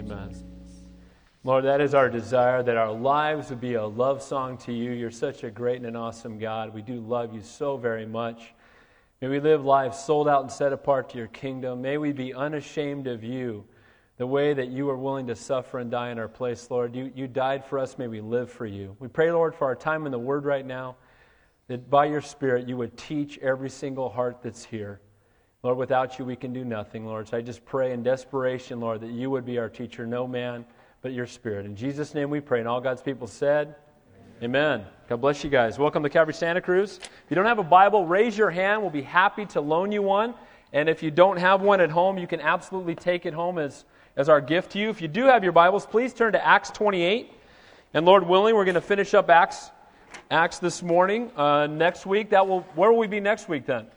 Amen. Lord, that is our desire that our lives would be a love song to you. You're such a great and an awesome God. We do love you so very much. May we live lives sold out and set apart to your kingdom. May we be unashamed of you, the way that you are willing to suffer and die in our place, Lord. You, you died for us. May we live for you. We pray, Lord, for our time in the Word right now, that by your Spirit you would teach every single heart that's here. Lord, without you we can do nothing, Lord. So I just pray in desperation, Lord, that you would be our teacher, no man but your Spirit. In Jesus' name we pray. And all God's people said, Amen. God bless you guys. Welcome to Calvary Santa Cruz. If you don't have a Bible, raise your hand. We'll be happy to loan you one. And if you don't have one at home, you can absolutely take it home as, as our gift to you. If you do have your Bibles, please turn to Acts 28. And Lord willing, we're going to finish up Acts, Acts this morning. Uh, next week, that will, where will we be next week then?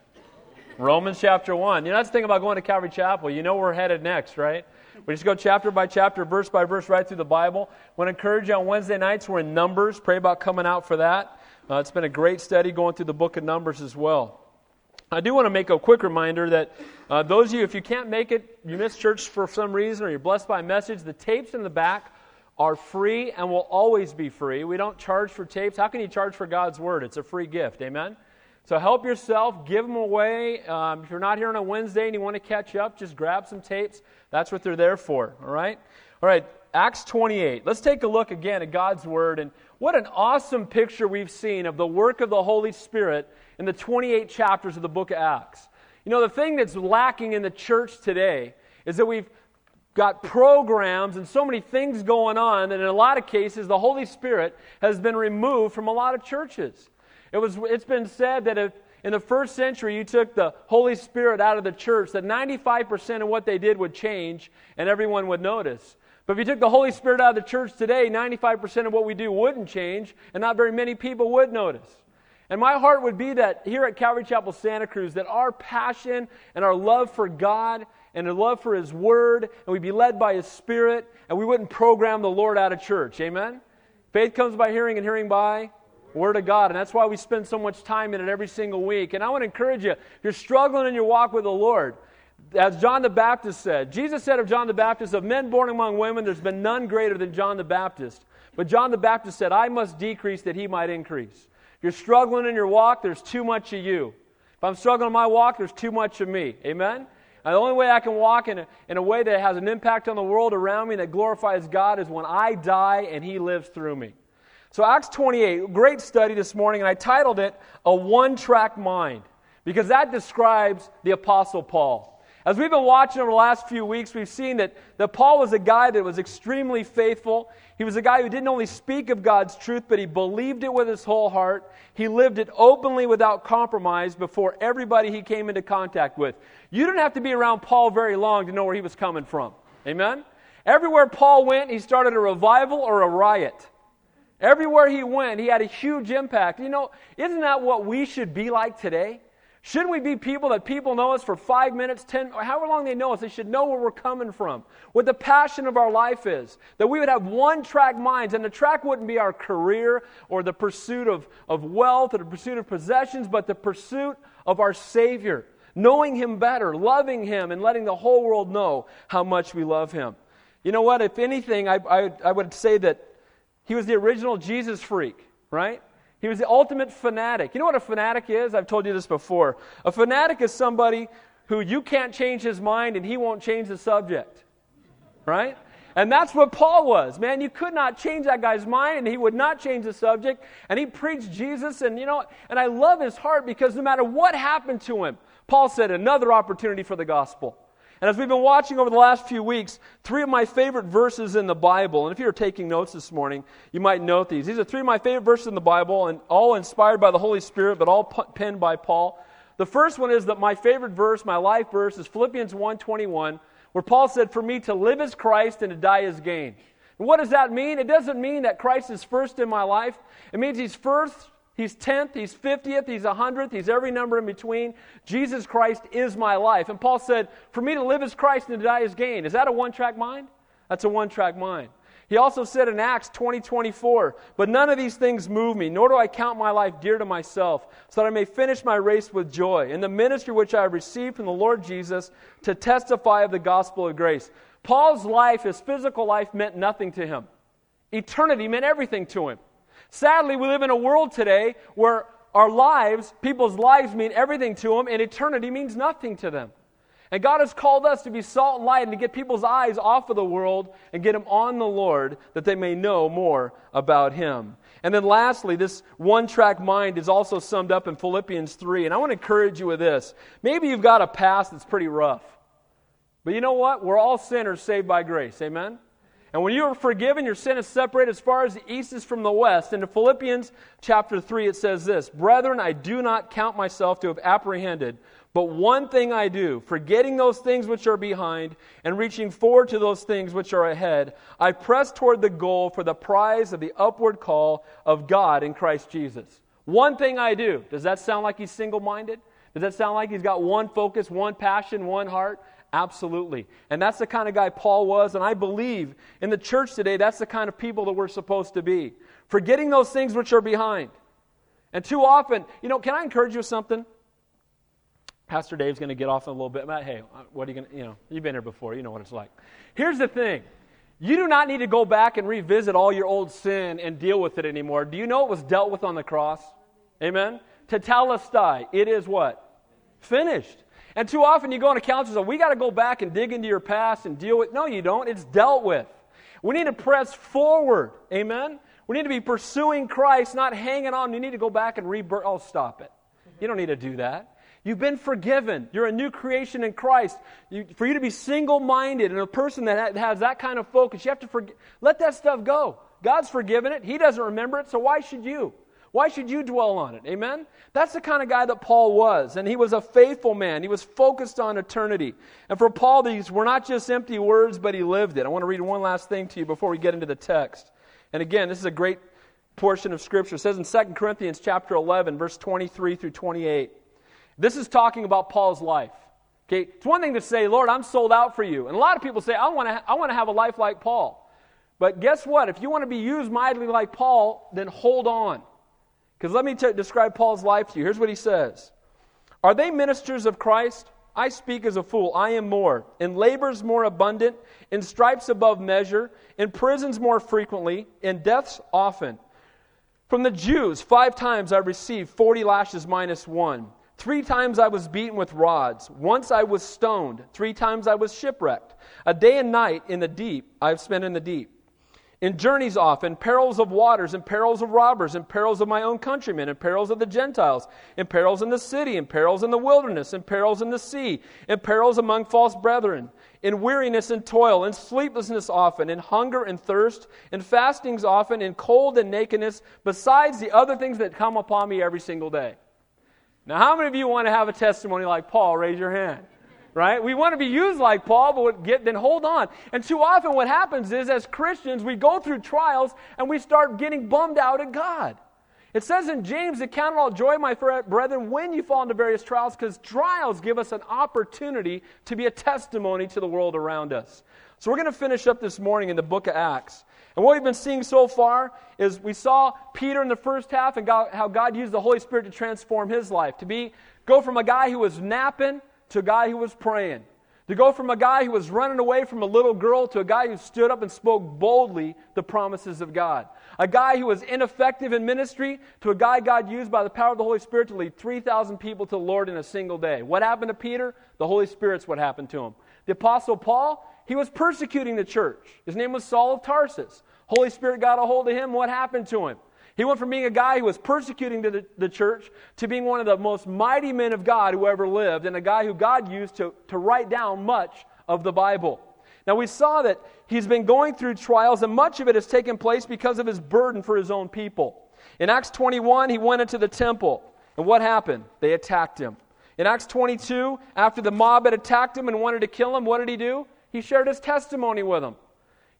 Romans chapter 1. You know, that's the thing about going to Calvary Chapel. You know we're headed next, right? We just go chapter by chapter, verse by verse, right through the Bible. I want to encourage you on Wednesday nights, we're in Numbers. Pray about coming out for that. Uh, it's been a great study going through the book of Numbers as well. I do want to make a quick reminder that uh, those of you, if you can't make it, you missed church for some reason, or you're blessed by a message, the tapes in the back are free and will always be free. We don't charge for tapes. How can you charge for God's Word? It's a free gift. Amen? So help yourself, give them away. Um, if you're not here on a Wednesday and you want to catch up, just grab some tapes. That's what they're there for, all right? All right, Acts 28. Let's take a look again at God's Word. And what an awesome picture we've seen of the work of the Holy Spirit in the 28 chapters of the book of Acts. You know, the thing that's lacking in the church today is that we've got programs and so many things going on that in a lot of cases the Holy Spirit has been removed from a lot of churches. It was, it's been said that if in the first century you took the Holy Spirit out of the church, that 95% of what they did would change and everyone would notice. But if you took the Holy Spirit out of the church today, 95% of what we do wouldn't change, and not very many people would notice. And my heart would be that here at Calvary Chapel Santa Cruz, that our passion and our love for God and our love for His Word, and we'd be led by His Spirit, and we wouldn't program the Lord out of church. Amen? Faith comes by hearing, and hearing by Word of God. And that's why we spend so much time in it every single week. And I want to encourage you, if you're struggling in your walk with the Lord, as John the Baptist said, Jesus said of John the Baptist, of men born among women, there's been none greater than John the Baptist. But John the Baptist said, I must decrease that he might increase. If you're struggling in your walk, there's too much of you. If I'm struggling in my walk, there's too much of me. Amen? And the only way I can walk in a, in a way that has an impact on the world around me that glorifies God is when I die and He lives through me. So, Acts 28, great study this morning, and I titled it A One Track Mind because that describes the Apostle Paul. As we've been watching over the last few weeks, we've seen that, that Paul was a guy that was extremely faithful. He was a guy who didn't only speak of God's truth, but he believed it with his whole heart. He lived it openly without compromise before everybody he came into contact with. You didn't have to be around Paul very long to know where he was coming from. Amen? Everywhere Paul went, he started a revival or a riot. Everywhere he went, he had a huge impact. You know, isn't that what we should be like today? Shouldn't we be people that people know us for five minutes, ten, or however long they know us? They should know where we're coming from, what the passion of our life is. That we would have one track minds, and the track wouldn't be our career or the pursuit of, of wealth or the pursuit of possessions, but the pursuit of our Savior, knowing Him better, loving Him, and letting the whole world know how much we love Him. You know what? If anything, I, I, I would say that he was the original Jesus freak, right? He was the ultimate fanatic. You know what a fanatic is? I've told you this before. A fanatic is somebody who you can't change his mind and he won't change the subject, right? And that's what Paul was. Man, you could not change that guy's mind and he would not change the subject. And he preached Jesus and you know, and I love his heart because no matter what happened to him, Paul said another opportunity for the gospel. And as we've been watching over the last few weeks, three of my favorite verses in the Bible, and if you're taking notes this morning, you might note these. These are three of my favorite verses in the Bible, and all inspired by the Holy Spirit, but all penned by Paul. The first one is that my favorite verse, my life verse, is Philippians 1.21, where Paul said, For me to live is Christ and to die is gain. And what does that mean? It doesn't mean that Christ is first in my life. It means he's first He's 10th, he's 50th, he's 100th, he's every number in between. Jesus Christ is my life. And Paul said, For me to live as Christ and to die as gain. Is that a one track mind? That's a one track mind. He also said in Acts 20 24, But none of these things move me, nor do I count my life dear to myself, so that I may finish my race with joy in the ministry which I have received from the Lord Jesus to testify of the gospel of grace. Paul's life, his physical life, meant nothing to him. Eternity meant everything to him. Sadly, we live in a world today where our lives, people's lives, mean everything to them, and eternity means nothing to them. And God has called us to be salt and light and to get people's eyes off of the world and get them on the Lord that they may know more about Him. And then lastly, this one track mind is also summed up in Philippians 3. And I want to encourage you with this. Maybe you've got a past that's pretty rough. But you know what? We're all sinners saved by grace. Amen? And when you are forgiven, your sin is separated as far as the east is from the west. And in Philippians chapter 3, it says this Brethren, I do not count myself to have apprehended, but one thing I do, forgetting those things which are behind and reaching forward to those things which are ahead, I press toward the goal for the prize of the upward call of God in Christ Jesus. One thing I do. Does that sound like he's single minded? Does that sound like he's got one focus, one passion, one heart? Absolutely. And that's the kind of guy Paul was. And I believe in the church today, that's the kind of people that we're supposed to be. Forgetting those things which are behind. And too often, you know, can I encourage you with something? Pastor Dave's going to get off in a little bit. But hey, what are you going to, you know, you've been here before. You know what it's like. Here's the thing. You do not need to go back and revisit all your old sin and deal with it anymore. Do you know it was dealt with on the cross? Amen? Tetelestai. It is what? Finished. And too often you go into counselors and say, we got to go back and dig into your past and deal with. No, you don't. It's dealt with. We need to press forward. Amen. We need to be pursuing Christ, not hanging on. You need to go back and rebirth. Oh, stop it. You don't need to do that. You've been forgiven. You're a new creation in Christ. You, for you to be single minded and a person that has that kind of focus, you have to forget, let that stuff go. God's forgiven it. He doesn't remember it, so why should you? Why should you dwell on it? Amen? That's the kind of guy that Paul was. And he was a faithful man. He was focused on eternity. And for Paul, these were not just empty words, but he lived it. I want to read one last thing to you before we get into the text. And again, this is a great portion of Scripture. It says in 2 Corinthians chapter 11, verse 23 through 28. This is talking about Paul's life. Okay? It's one thing to say, Lord, I'm sold out for you. And a lot of people say, I want to, ha- I want to have a life like Paul. But guess what? If you want to be used mightily like Paul, then hold on. Because let me t- describe Paul's life to you. Here's what he says Are they ministers of Christ? I speak as a fool. I am more. In labors more abundant, in stripes above measure, in prisons more frequently, in deaths often. From the Jews, five times I received 40 lashes minus one. Three times I was beaten with rods. Once I was stoned. Three times I was shipwrecked. A day and night in the deep I've spent in the deep in journeys off, in perils of waters, in perils of robbers, in perils of my own countrymen, in perils of the Gentiles, in perils in the city, in perils in the wilderness, in perils in the sea, in perils among false brethren, in weariness and toil, in sleeplessness often, in hunger and thirst, in fastings often, in cold and nakedness, besides the other things that come upon me every single day. Now, how many of you want to have a testimony like Paul? Raise your hand right? We want to be used like Paul, but get, then hold on. And too often, what happens is, as Christians, we go through trials and we start getting bummed out at God. It says in James, Count it all joy, my brethren, when you fall into various trials, because trials give us an opportunity to be a testimony to the world around us. So we're going to finish up this morning in the book of Acts. And what we've been seeing so far is we saw Peter in the first half and how God used the Holy Spirit to transform his life, to be go from a guy who was napping to a guy who was praying. To go from a guy who was running away from a little girl to a guy who stood up and spoke boldly the promises of God. A guy who was ineffective in ministry to a guy God used by the power of the Holy Spirit to lead 3,000 people to the Lord in a single day. What happened to Peter? The Holy Spirit's what happened to him. The Apostle Paul, he was persecuting the church. His name was Saul of Tarsus. Holy Spirit got a hold of him. What happened to him? He went from being a guy who was persecuting the, the church to being one of the most mighty men of God who ever lived, and a guy who God used to, to write down much of the Bible. Now, we saw that he's been going through trials, and much of it has taken place because of his burden for his own people. In Acts 21, he went into the temple, and what happened? They attacked him. In Acts 22, after the mob had attacked him and wanted to kill him, what did he do? He shared his testimony with them.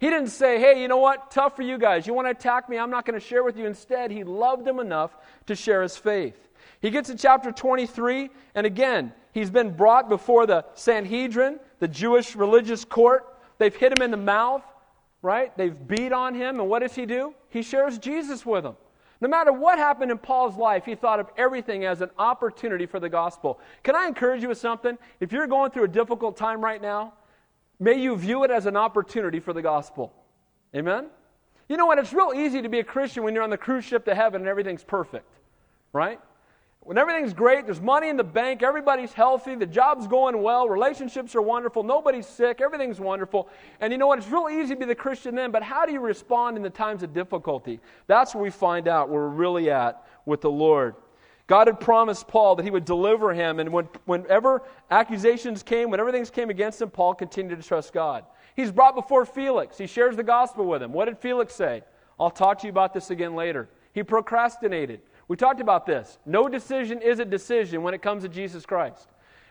He didn't say, hey, you know what? Tough for you guys. You want to attack me? I'm not going to share with you. Instead, he loved them enough to share his faith. He gets to chapter 23, and again, he's been brought before the Sanhedrin, the Jewish religious court. They've hit him in the mouth, right? They've beat on him, and what does he do? He shares Jesus with them. No matter what happened in Paul's life, he thought of everything as an opportunity for the gospel. Can I encourage you with something? If you're going through a difficult time right now, may you view it as an opportunity for the gospel. Amen? You know what? It's real easy to be a Christian when you're on the cruise ship to heaven and everything's perfect, right? When everything's great, there's money in the bank, everybody's healthy, the job's going well, relationships are wonderful, nobody's sick, everything's wonderful. And you know what? It's real easy to be the Christian then, but how do you respond in the times of difficulty? That's where we find out where we're really at with the Lord. God had promised Paul that he would deliver him, and when, whenever accusations came, when everything came against him, Paul continued to trust God. He's brought before Felix. He shares the gospel with him. What did Felix say? I'll talk to you about this again later. He procrastinated. We talked about this. No decision is a decision when it comes to Jesus Christ.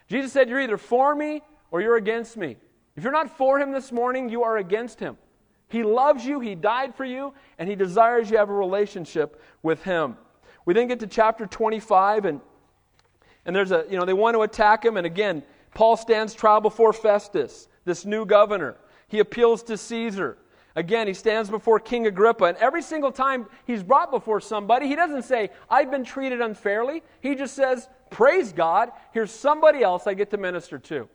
Jesus said, You're either for me or you're against me. If you're not for him this morning, you are against him. He loves you, he died for you, and he desires you have a relationship with him. We then get to chapter 25, and, and there's a, you know, they want to attack him, and again, Paul stands trial before Festus, this new governor. He appeals to Caesar. Again, he stands before King Agrippa, and every single time he's brought before somebody, he doesn't say, I've been treated unfairly. He just says, Praise God, here's somebody else I get to minister to.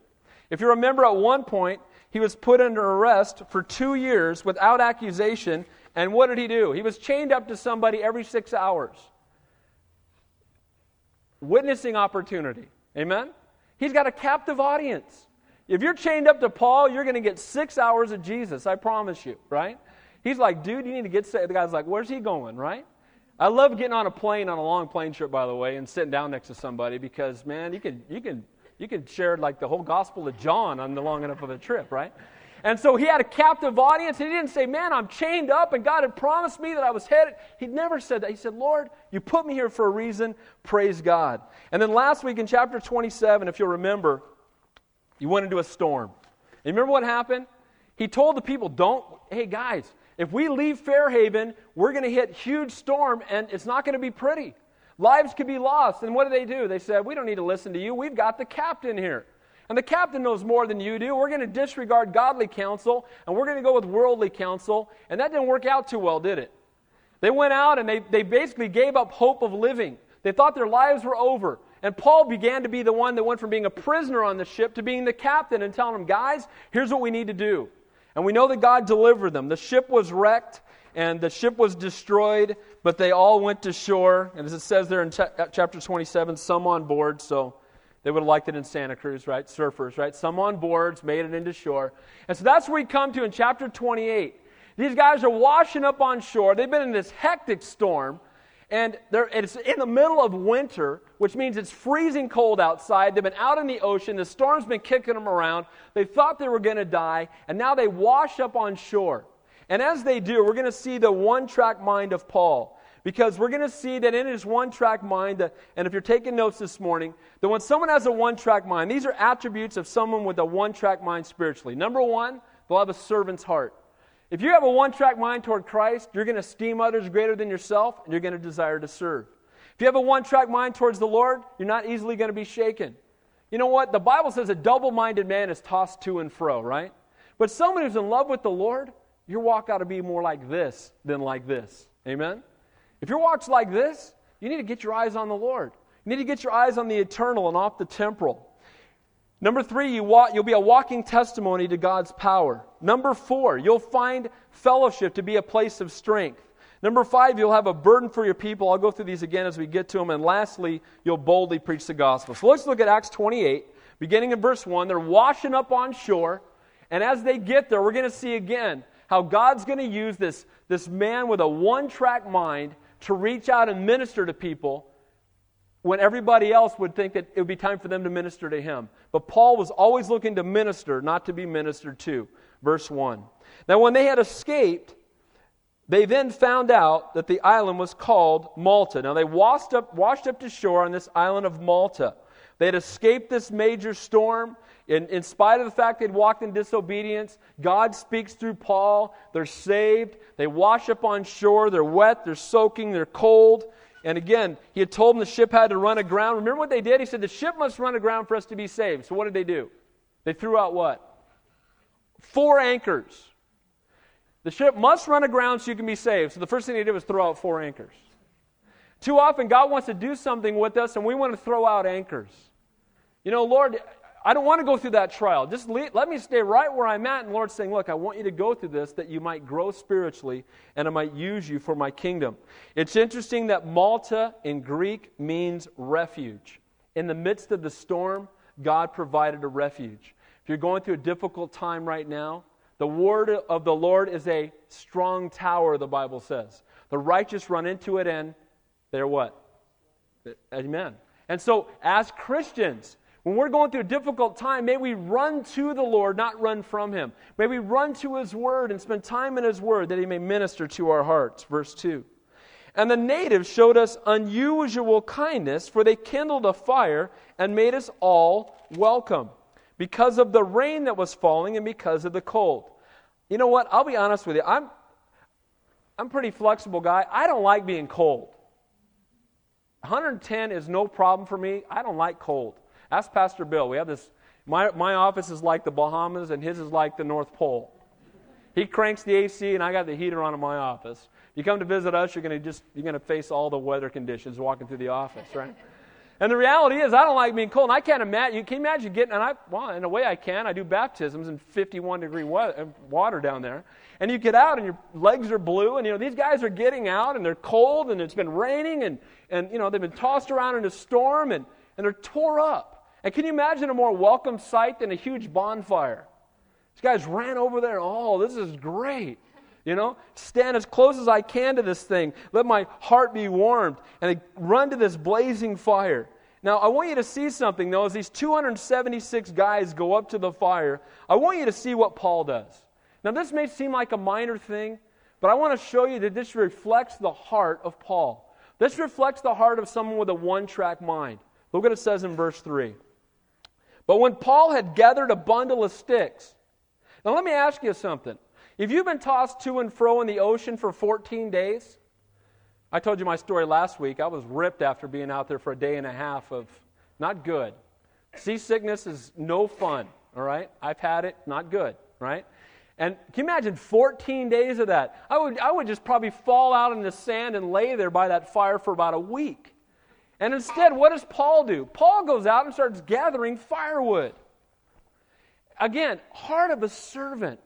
If you remember, at one point, he was put under arrest for two years without accusation, and what did he do? He was chained up to somebody every six hours. Witnessing opportunity. Amen? He's got a captive audience. If you're chained up to Paul, you're going to get six hours of Jesus, I promise you, right? He's like, dude, you need to get saved. The guy's like, where's he going, right? I love getting on a plane on a long plane trip, by the way, and sitting down next to somebody because, man, you can, you can, you can share like the whole Gospel of John on the long enough of a trip, right? And so he had a captive audience. He didn't say, Man, I'm chained up and God had promised me that I was headed. He never said that. He said, Lord, you put me here for a reason. Praise God. And then last week in chapter 27, if you'll remember, you went into a storm. And remember what happened? He told the people, don't, hey guys, if we leave Fairhaven, we're going to hit huge storm and it's not going to be pretty. Lives could be lost. And what did they do? They said, we don't need to listen to you. We've got the captain here. And the captain knows more than you do. We're going to disregard godly counsel and we're going to go with worldly counsel. And that didn't work out too well, did it? They went out and they, they basically gave up hope of living. They thought their lives were over. And Paul began to be the one that went from being a prisoner on the ship to being the captain and telling them, guys, here's what we need to do. And we know that God delivered them. The ship was wrecked and the ship was destroyed, but they all went to shore. And as it says there in ch- chapter 27, some on board, so they would have liked it in Santa Cruz, right? Surfers, right? Some on boards made it into shore. And so that's where we come to in chapter 28. These guys are washing up on shore. They've been in this hectic storm. And it's in the middle of winter, which means it's freezing cold outside. They've been out in the ocean. The storm's been kicking them around. They thought they were going to die, and now they wash up on shore. And as they do, we're going to see the one track mind of Paul. Because we're going to see that in his one track mind, that, and if you're taking notes this morning, that when someone has a one track mind, these are attributes of someone with a one track mind spiritually. Number one, they'll have a servant's heart. If you have a one track mind toward Christ, you're going to esteem others greater than yourself, and you're going to desire to serve. If you have a one track mind towards the Lord, you're not easily going to be shaken. You know what? The Bible says a double minded man is tossed to and fro, right? But someone who's in love with the Lord, your walk ought to be more like this than like this. Amen? If your walk's like this, you need to get your eyes on the Lord. You need to get your eyes on the eternal and off the temporal. Number three, you walk, you'll be a walking testimony to God's power. Number four, you'll find fellowship to be a place of strength. Number five, you'll have a burden for your people. I'll go through these again as we get to them. And lastly, you'll boldly preach the gospel. So let's look at Acts 28, beginning in verse 1. They're washing up on shore. And as they get there, we're going to see again how God's going to use this, this man with a one track mind to reach out and minister to people when everybody else would think that it would be time for them to minister to him. But Paul was always looking to minister, not to be ministered to. Verse 1. Now, when they had escaped, they then found out that the island was called Malta. Now, they washed up, washed up to shore on this island of Malta. They had escaped this major storm. In, in spite of the fact they'd walked in disobedience, God speaks through Paul. They're saved. They wash up on shore. They're wet. They're soaking. They're cold. And again, he had told them the ship had to run aground. Remember what they did? He said, The ship must run aground for us to be saved. So what did they do? They threw out what? Four anchors. The ship must run aground so you can be saved. So the first thing they did was throw out four anchors. Too often, God wants to do something with us, and we want to throw out anchors. You know, Lord, I don't want to go through that trial. Just let me stay right where I'm at. And Lord's saying, Look, I want you to go through this that you might grow spiritually and I might use you for my kingdom. It's interesting that Malta in Greek means refuge. In the midst of the storm, God provided a refuge. If you're going through a difficult time right now, the word of the Lord is a strong tower, the Bible says. The righteous run into it and they're what? Amen. And so, as Christians, when we're going through a difficult time, may we run to the Lord, not run from Him. May we run to His Word and spend time in His Word that He may minister to our hearts. Verse 2. And the natives showed us unusual kindness, for they kindled a fire and made us all welcome because of the rain that was falling and because of the cold. You know what? I'll be honest with you. I'm, I'm pretty flexible guy. I don't like being cold. 110 is no problem for me. I don't like cold. Ask Pastor Bill. We have this, my, my office is like the Bahamas, and his is like the North Pole. He cranks the AC, and I got the heater on in my office. You come to visit us, you're going to just you're going to face all the weather conditions walking through the office, right? And the reality is, I don't like being cold. And I can't imagine. You can imagine getting, and I, well, in a way I can. I do baptisms in 51 degree uh, water down there. And you get out and your legs are blue. And, you know, these guys are getting out and they're cold and it's been raining and, and you know, they've been tossed around in a storm and, and they're tore up. And can you imagine a more welcome sight than a huge bonfire? These guys ran over there. Oh, this is great. You know, stand as close as I can to this thing. Let my heart be warmed. And they run to this blazing fire. Now, I want you to see something, though, as these 276 guys go up to the fire. I want you to see what Paul does. Now, this may seem like a minor thing, but I want to show you that this reflects the heart of Paul. This reflects the heart of someone with a one track mind. Look what it says in verse 3. But when Paul had gathered a bundle of sticks, now let me ask you something. If you've been tossed to and fro in the ocean for 14 days, I told you my story last week. I was ripped after being out there for a day and a half of not good. Seasickness is no fun, all right? I've had it, not good, right? And can you imagine 14 days of that? I would, I would just probably fall out in the sand and lay there by that fire for about a week. And instead, what does Paul do? Paul goes out and starts gathering firewood. Again, heart of a servant,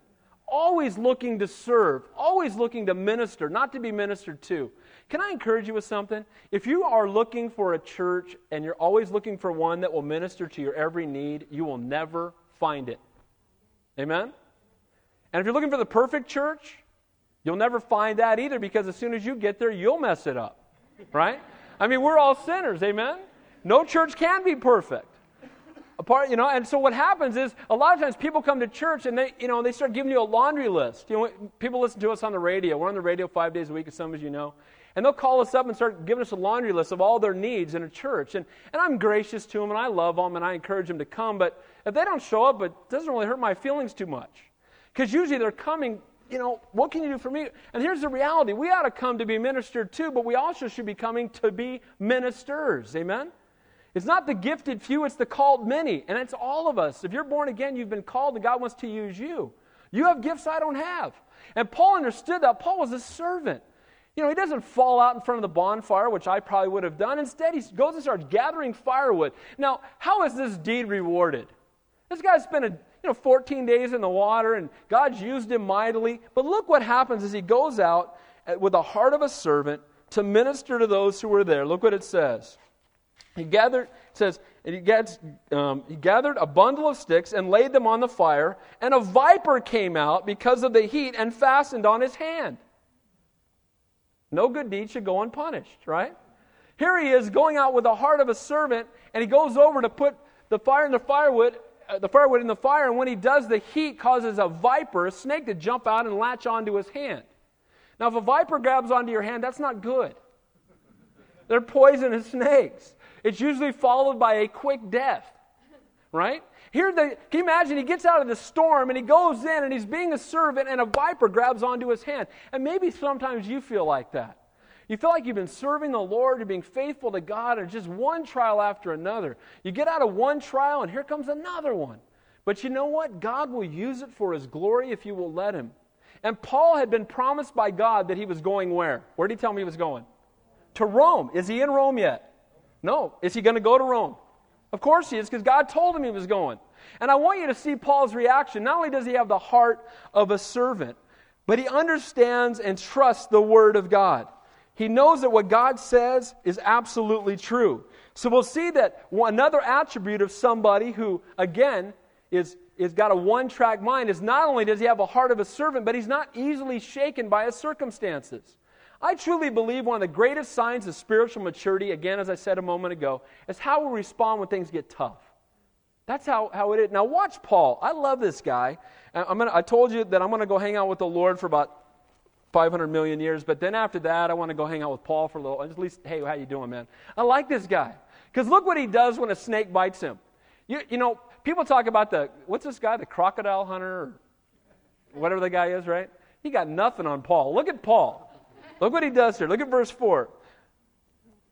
always looking to serve, always looking to minister, not to be ministered to. Can I encourage you with something? If you are looking for a church and you're always looking for one that will minister to your every need, you will never find it. Amen? And if you're looking for the perfect church, you'll never find that either because as soon as you get there, you'll mess it up. Right? I mean, we're all sinners, amen? No church can be perfect. Apart, you know, and so what happens is a lot of times people come to church and they, you know, they start giving you a laundry list. You know, people listen to us on the radio. We're on the radio five days a week, as some of you know. And they'll call us up and start giving us a laundry list of all their needs in a church. And, and I'm gracious to them and I love them and I encourage them to come. But if they don't show up, it doesn't really hurt my feelings too much. Because usually they're coming you know, what can you do for me? And here's the reality we ought to come to be ministered to, but we also should be coming to be ministers. Amen? It's not the gifted few, it's the called many. And it's all of us. If you're born again, you've been called, and God wants to use you. You have gifts I don't have. And Paul understood that. Paul was a servant. You know, he doesn't fall out in front of the bonfire, which I probably would have done. Instead, he goes and starts gathering firewood. Now, how is this deed rewarded? This guy spent a you know, 14 days in the water, and God's used him mightily. But look what happens as he goes out with the heart of a servant to minister to those who were there. Look what it says. He gathered, says, he, gets, um, he gathered a bundle of sticks and laid them on the fire, and a viper came out because of the heat and fastened on his hand. No good deed should go unpunished, right? Here he is going out with the heart of a servant, and he goes over to put the fire in the firewood, Uh, the firewood in the fire, and when he does, the heat causes a viper, a snake, to jump out and latch onto his hand. Now, if a viper grabs onto your hand, that's not good. They're poisonous snakes. It's usually followed by a quick death, right? Here, the, can you imagine? He gets out of the storm and he goes in and he's being a servant, and a viper grabs onto his hand. And maybe sometimes you feel like that. You feel like you've been serving the Lord, you're being faithful to God, and just one trial after another. You get out of one trial, and here comes another one. But you know what? God will use it for His glory if you will let Him. And Paul had been promised by God that he was going where? Where did he tell me he was going? To Rome. Is he in Rome yet? No. Is he going to go to Rome? Of course he is, because God told him he was going. And I want you to see Paul's reaction. Not only does he have the heart of a servant, but he understands and trusts the Word of God. He knows that what God says is absolutely true. So we'll see that another attribute of somebody who, again, is, is got a one track mind is not only does he have a heart of a servant, but he's not easily shaken by his circumstances. I truly believe one of the greatest signs of spiritual maturity, again, as I said a moment ago, is how we respond when things get tough. That's how, how it is. Now, watch Paul. I love this guy. I'm gonna, I told you that I'm going to go hang out with the Lord for about 500 million years, but then after that, I want to go hang out with Paul for a little. At least, hey, how you doing, man? I like this guy. Because look what he does when a snake bites him. You, you know, people talk about the, what's this guy, the crocodile hunter, or whatever the guy is, right? He got nothing on Paul. Look at Paul. Look what he does here. Look at verse 4.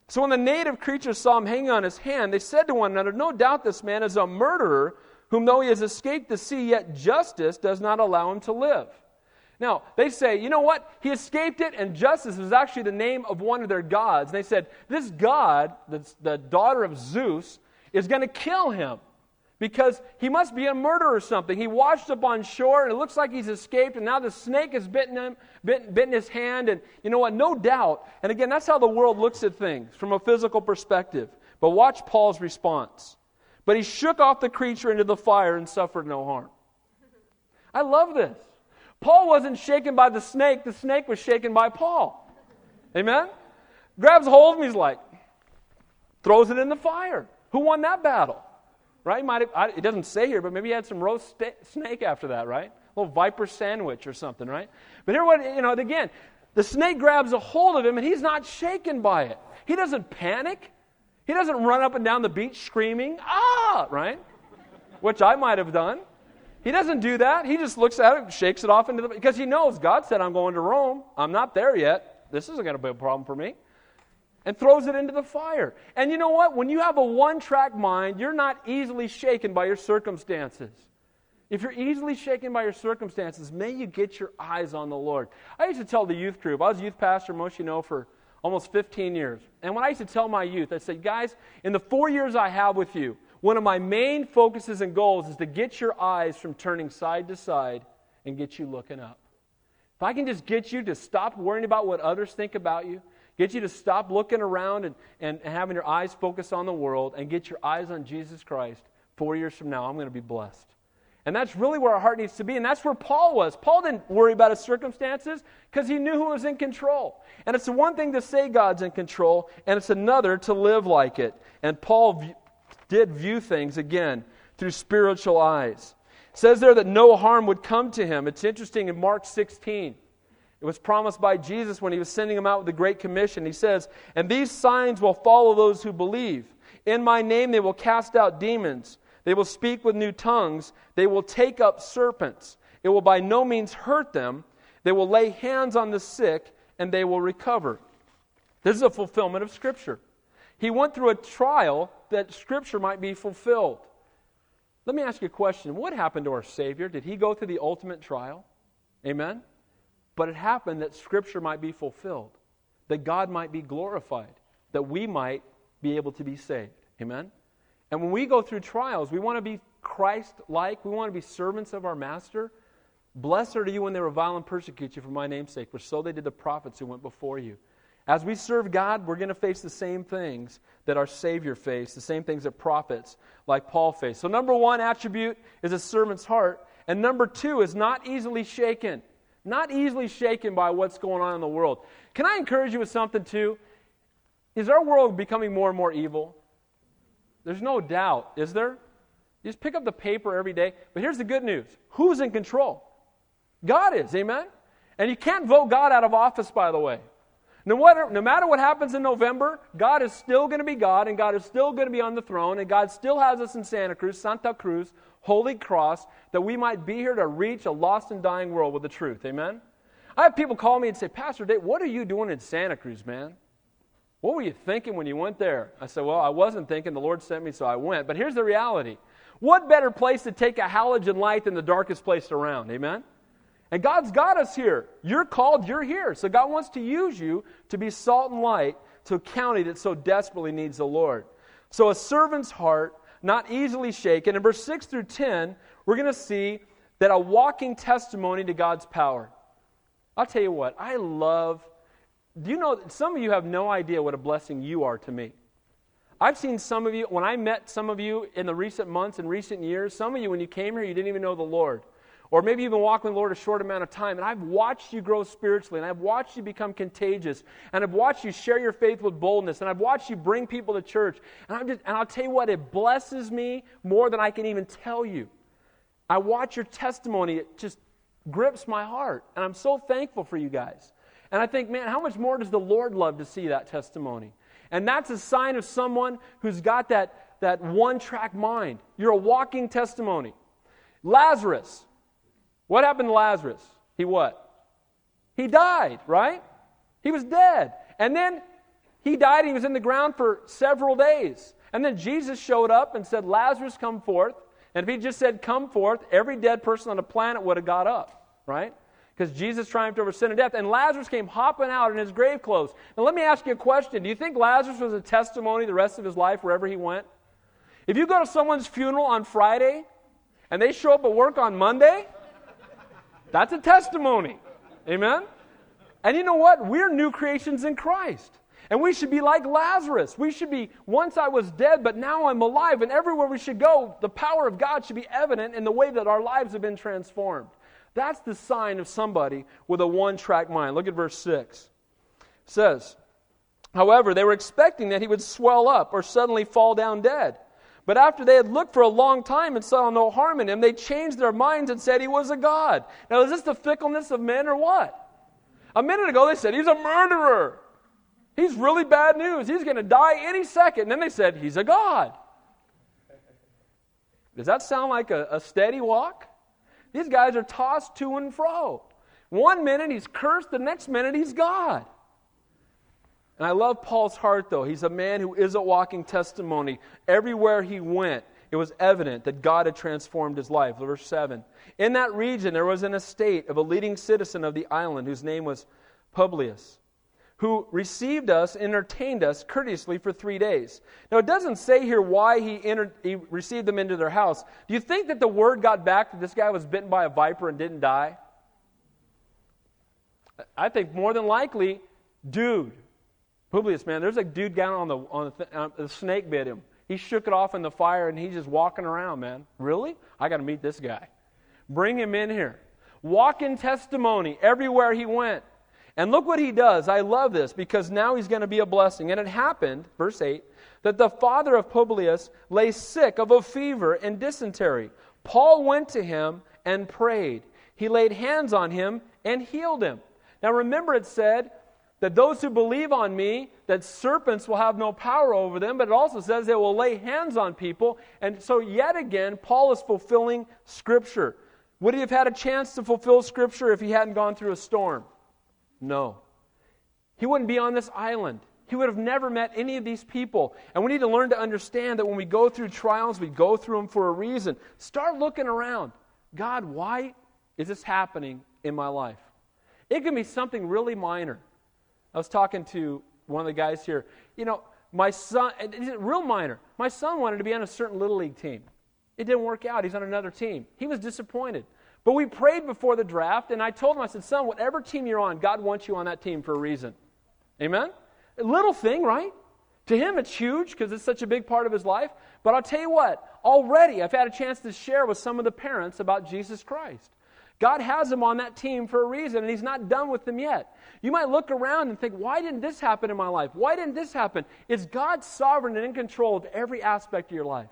So when the native creatures saw him hanging on his hand, they said to one another, No doubt this man is a murderer, whom though he has escaped the sea, yet justice does not allow him to live. Now, they say, you know what? He escaped it, and justice was actually the name of one of their gods. And they said, This god, the, the daughter of Zeus, is going to kill him because he must be a murderer or something. He washed up on shore, and it looks like he's escaped, and now the snake has bitten him, bitten, bitten his hand, and you know what? No doubt. And again, that's how the world looks at things from a physical perspective. But watch Paul's response. But he shook off the creature into the fire and suffered no harm. I love this. Paul wasn't shaken by the snake, the snake was shaken by Paul. Amen? Grabs hold of him, he's like, throws it in the fire. Who won that battle? right? Might have, I, it doesn't say here, but maybe he had some roast snake after that, right? A little viper sandwich or something, right? But here, what you know, again, the snake grabs a hold of him, and he's not shaken by it. He doesn't panic. He doesn't run up and down the beach screaming, ah, right? Which I might have done. He doesn't do that. He just looks at it, shakes it off into the because he knows God said, "I'm going to Rome. I'm not there yet. This isn't going to be a problem for me." and throws it into the fire. And you know what? When you have a one track mind, you're not easily shaken by your circumstances. If you're easily shaken by your circumstances, may you get your eyes on the Lord. I used to tell the youth group, I was youth pastor, most you know, for almost 15 years. And when I used to tell my youth, I said, guys, in the four years I have with you, one of my main focuses and goals is to get your eyes from turning side to side and get you looking up. If I can just get you to stop worrying about what others think about you, Get you to stop looking around and, and having your eyes focus on the world and get your eyes on Jesus Christ. Four years from now, I'm going to be blessed. And that's really where our heart needs to be. And that's where Paul was. Paul didn't worry about his circumstances because he knew who was in control. And it's one thing to say God's in control, and it's another to live like it. And Paul did view things, again, through spiritual eyes. It says there that no harm would come to him. It's interesting in Mark 16. It was promised by Jesus when he was sending them out with the Great Commission. He says, And these signs will follow those who believe. In my name they will cast out demons. They will speak with new tongues. They will take up serpents. It will by no means hurt them. They will lay hands on the sick and they will recover. This is a fulfillment of Scripture. He went through a trial that Scripture might be fulfilled. Let me ask you a question. What happened to our Savior? Did he go through the ultimate trial? Amen? But it happened that Scripture might be fulfilled, that God might be glorified, that we might be able to be saved. Amen? And when we go through trials, we want to be Christ like, we want to be servants of our Master. Blessed are you when they revile and persecute you for my name's sake, for so they did the prophets who went before you. As we serve God, we're going to face the same things that our Savior faced, the same things that prophets like Paul faced. So, number one attribute is a servant's heart, and number two is not easily shaken not easily shaken by what's going on in the world. Can I encourage you with something too? Is our world becoming more and more evil? There's no doubt, is there? You just pick up the paper every day. But here's the good news who's in control? God is, amen? And you can't vote God out of office, by the way. No matter, no matter what happens in November, God is still going to be God, and God is still going to be on the throne, and God still has us in Santa Cruz, Santa Cruz, Holy Cross, that we might be here to reach a lost and dying world with the truth. Amen? I have people call me and say, Pastor Dave, what are you doing in Santa Cruz, man? What were you thinking when you went there? I said, Well, I wasn't thinking. The Lord sent me, so I went. But here's the reality what better place to take a halogen light than the darkest place around? Amen? And God's got us here. You're called, you're here. So God wants to use you to be salt and light to a county that so desperately needs the Lord. So a servant's heart not easily shaken. In verse 6 through 10, we're going to see that a walking testimony to God's power. I'll tell you what, I love. Do you know, some of you have no idea what a blessing you are to me. I've seen some of you, when I met some of you in the recent months and recent years, some of you, when you came here, you didn't even know the Lord. Or maybe you've been walking with the Lord a short amount of time, and I've watched you grow spiritually, and I've watched you become contagious, and I've watched you share your faith with boldness, and I've watched you bring people to church. And, I'm just, and I'll tell you what, it blesses me more than I can even tell you. I watch your testimony, it just grips my heart, and I'm so thankful for you guys. And I think, man, how much more does the Lord love to see that testimony? And that's a sign of someone who's got that, that one track mind. You're a walking testimony. Lazarus, what happened to Lazarus? He what? He died, right? He was dead. And then he died, he was in the ground for several days. And then Jesus showed up and said, Lazarus, come forth. And if he just said, come forth, every dead person on the planet would have got up, right? Because Jesus triumphed over sin and death. And Lazarus came hopping out in his grave clothes. Now, let me ask you a question. Do you think Lazarus was a testimony the rest of his life wherever he went? If you go to someone's funeral on Friday and they show up at work on Monday, that's a testimony. Amen? And you know what? We're new creations in Christ. And we should be like Lazarus. We should be, once I was dead, but now I'm alive. And everywhere we should go, the power of God should be evident in the way that our lives have been transformed. That's the sign of somebody with a one track mind. Look at verse 6. It says, However, they were expecting that he would swell up or suddenly fall down dead. But after they had looked for a long time and saw no harm in him, they changed their minds and said he was a god. Now, is this the fickleness of men or what? A minute ago, they said he's a murderer. He's really bad news. He's going to die any second. And then they said he's a god. Does that sound like a, a steady walk? These guys are tossed to and fro. One minute he's cursed, the next minute he's God. And I love Paul's heart, though. He's a man who is a walking testimony. Everywhere he went, it was evident that God had transformed his life. Verse 7. In that region, there was an estate of a leading citizen of the island whose name was Publius, who received us, entertained us courteously for three days. Now, it doesn't say here why he, he received them into their house. Do you think that the word got back that this guy was bitten by a viper and didn't die? I think more than likely, dude, Publius, man, there's a dude down on the, on the, uh, the snake bit him. He shook it off in the fire and he's just walking around, man. Really? I got to meet this guy. Bring him in here. Walk in testimony everywhere he went. And look what he does. I love this because now he's going to be a blessing. And it happened, verse 8, that the father of Publius lay sick of a fever and dysentery. Paul went to him and prayed. He laid hands on him and healed him. Now remember, it said that those who believe on me, that serpents will have no power over them, but it also says they will lay hands on people. And so, yet again, Paul is fulfilling Scripture. Would he have had a chance to fulfill Scripture if he hadn't gone through a storm? No. He wouldn't be on this island. He would have never met any of these people. And we need to learn to understand that when we go through trials, we go through them for a reason. Start looking around. God, why is this happening in my life? It can be something really minor. I was talking to one of the guys here. You know, my son, real minor. My son wanted to be on a certain little league team. It didn't work out. He's on another team. He was disappointed. But we prayed before the draft, and I told him, I said, son, whatever team you're on, God wants you on that team for a reason. Amen? A little thing, right? To him, it's huge because it's such a big part of his life. But I'll tell you what, already I've had a chance to share with some of the parents about Jesus Christ. God has him on that team for a reason, and he's not done with them yet. You might look around and think, why didn't this happen in my life? Why didn't this happen? Is God sovereign and in control of every aspect of your life?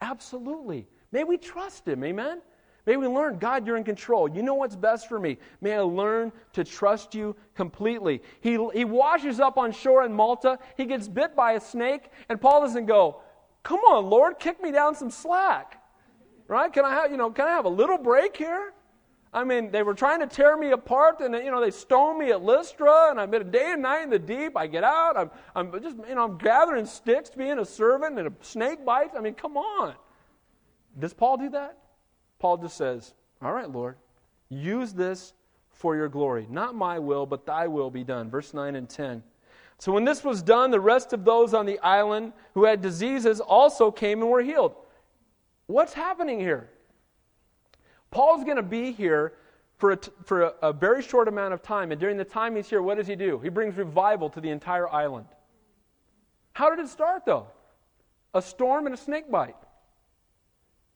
Absolutely. May we trust him, amen? May we learn, God, you're in control. You know what's best for me. May I learn to trust you completely. He, he washes up on shore in Malta. He gets bit by a snake, and Paul doesn't go, Come on, Lord, kick me down some slack. Right? Can I have, you know, can I have a little break here? I mean, they were trying to tear me apart, and you know they stoned me at Lystra, and been a day and night in the deep. I get out, I'm, I'm just you know I'm gathering sticks, being a servant, and a snake bites. I mean, come on. Does Paul do that? Paul just says, "All right, Lord, use this for your glory. Not my will, but Thy will be done." Verse nine and ten So when this was done, the rest of those on the island who had diseases also came and were healed. What's happening here? Paul's going to be here for, a, for a, a very short amount of time. And during the time he's here, what does he do? He brings revival to the entire island. How did it start, though? A storm and a snake bite.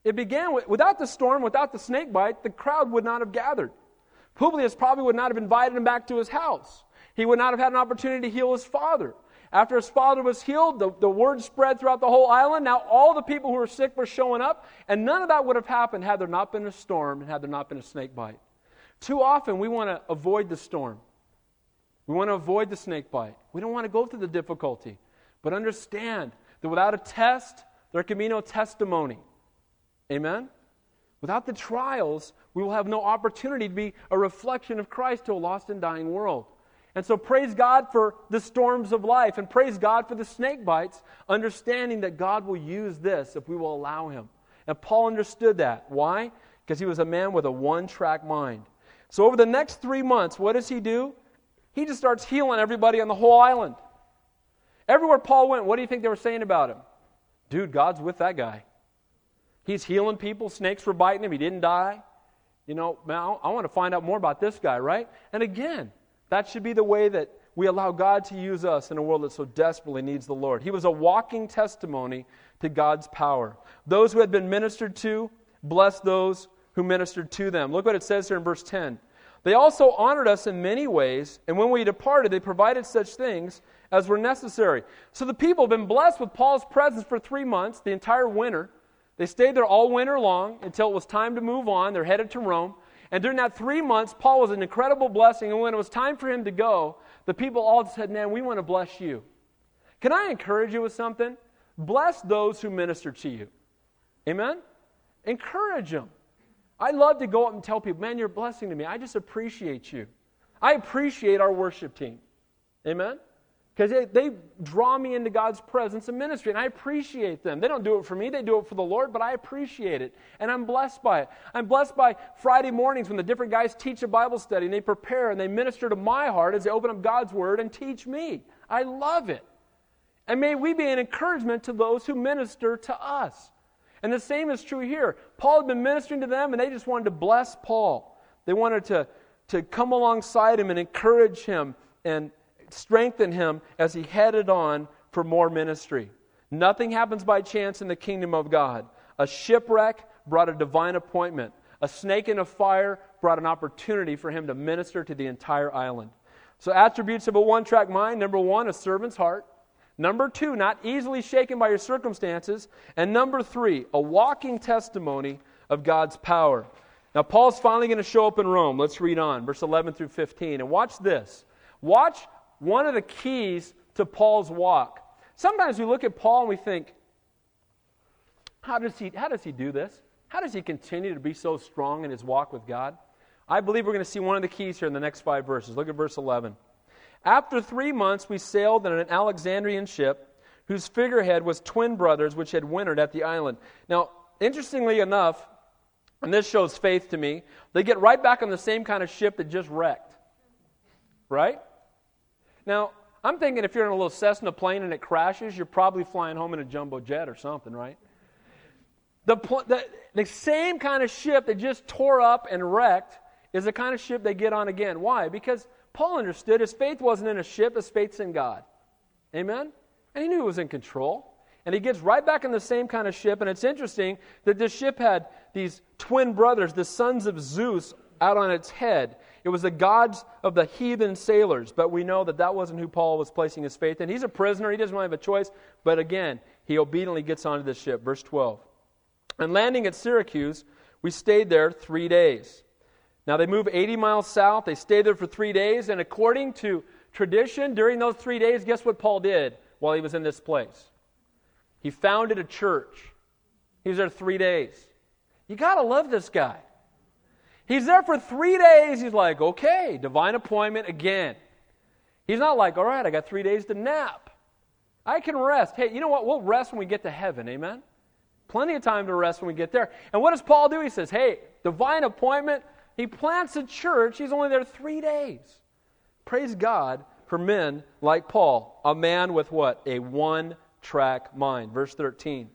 It began with, without the storm, without the snake bite, the crowd would not have gathered. Publius probably would not have invited him back to his house. He would not have had an opportunity to heal his father. After his father was healed, the, the word spread throughout the whole island. Now, all the people who were sick were showing up, and none of that would have happened had there not been a storm and had there not been a snake bite. Too often, we want to avoid the storm. We want to avoid the snake bite. We don't want to go through the difficulty. But understand that without a test, there can be no testimony. Amen? Without the trials, we will have no opportunity to be a reflection of Christ to a lost and dying world. And so praise God for the storms of life and praise God for the snake bites, understanding that God will use this if we will allow Him. And Paul understood that. Why? Because he was a man with a one track mind. So over the next three months, what does he do? He just starts healing everybody on the whole island. Everywhere Paul went, what do you think they were saying about him? Dude, God's with that guy. He's healing people. Snakes were biting him. He didn't die. You know, man, I want to find out more about this guy, right? And again, that should be the way that we allow God to use us in a world that so desperately needs the Lord. He was a walking testimony to God's power. Those who had been ministered to, blessed those who ministered to them. Look what it says here in verse 10. They also honored us in many ways, and when we departed, they provided such things as were necessary. So the people have been blessed with Paul's presence for three months, the entire winter. They stayed there all winter long until it was time to move on. They're headed to Rome. And during that three months, Paul was an incredible blessing. And when it was time for him to go, the people all said, Man, we want to bless you. Can I encourage you with something? Bless those who minister to you. Amen? Encourage them. I love to go up and tell people, Man, you're a blessing to me. I just appreciate you. I appreciate our worship team. Amen? Because they, draw me into God's presence and ministry, and I appreciate them. They don't do it for me, they do it for the Lord, but I appreciate it, and I'm blessed by it. I'm blessed by Friday mornings when the different guys teach a Bible study, and they prepare and they minister to my heart as they open up God's Word and teach me. I love it. And may we be an encouragement to those who minister to us. And the same is true here. Paul had been ministering to them, and they just wanted to bless Paul. They wanted to, to come alongside him and encourage him and strengthen him as he headed on for more ministry. Nothing happens by chance in the kingdom of God. A shipwreck brought a divine appointment. A snake in a fire brought an opportunity for him to minister to the entire island. So, attributes of a one track mind number one, a servant's heart. Number two, not easily shaken by your circumstances. And number three, a walking testimony of God's power. Now, Paul's finally going to show up in Rome. Let's read on, verse 11 through 15. And watch this. Watch one of the keys to Paul's walk. Sometimes we look at Paul and we think, how does he, how does he do this? How does he continue to be so strong in his walk with God? I believe we're going to see one of the keys here in the next five verses. Look at verse 11. After three months, we sailed in an Alexandrian ship whose figurehead was twin brothers which had wintered at the island. Now, interestingly enough, and this shows faith to me, they get right back on the same kind of ship that just wrecked. Right? Now, I'm thinking if you're in a little Cessna plane and it crashes, you're probably flying home in a jumbo jet or something, right? The, the, the same kind of ship that just tore up and wrecked is the kind of ship they get on again. Why? Because Paul understood his faith wasn't in a ship, his faith's in God. Amen? And he knew he was in control. And he gets right back in the same kind of ship. And it's interesting that this ship had these twin brothers, the sons of Zeus, out on its head. It was the gods of the heathen sailors, but we know that that wasn't who Paul was placing his faith in. He's a prisoner, he doesn't really have a choice, but again, he obediently gets onto the ship. Verse 12. And landing at Syracuse, we stayed there three days. Now they move 80 miles south, they stayed there for three days, and according to tradition, during those three days, guess what Paul did while he was in this place? He founded a church. He was there three days. You got to love this guy. He's there for three days. He's like, okay, divine appointment again. He's not like, all right, I got three days to nap. I can rest. Hey, you know what? We'll rest when we get to heaven. Amen? Plenty of time to rest when we get there. And what does Paul do? He says, hey, divine appointment. He plants a church. He's only there three days. Praise God for men like Paul, a man with what? A one track mind. Verse 13.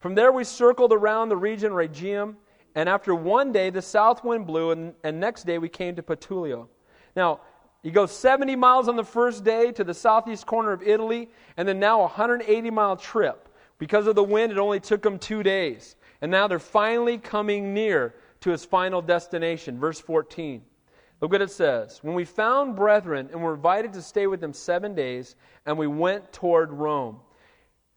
From there we circled around the region Rhegium, and after one day the south wind blew, and, and next day we came to Puteoli. Now, you go 70 miles on the first day to the southeast corner of Italy, and then now a 180 mile trip. Because of the wind, it only took them two days. And now they're finally coming near to his final destination. Verse 14. Look what it says. When we found brethren and were invited to stay with them seven days, and we went toward Rome.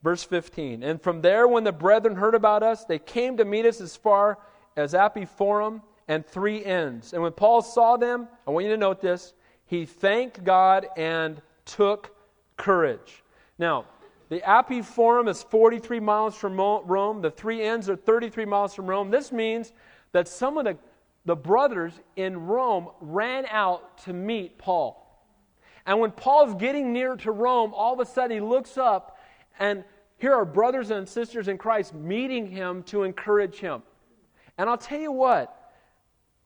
Verse 15. And from there, when the brethren heard about us, they came to meet us as far as Appii Forum and three inns. And when Paul saw them, I want you to note this, he thanked God and took courage. Now, the Appii Forum is 43 miles from Rome. The three inns are 33 miles from Rome. This means that some of the, the brothers in Rome ran out to meet Paul. And when Paul's getting near to Rome, all of a sudden he looks up, and here are brothers and sisters in Christ meeting him to encourage him. And I'll tell you what,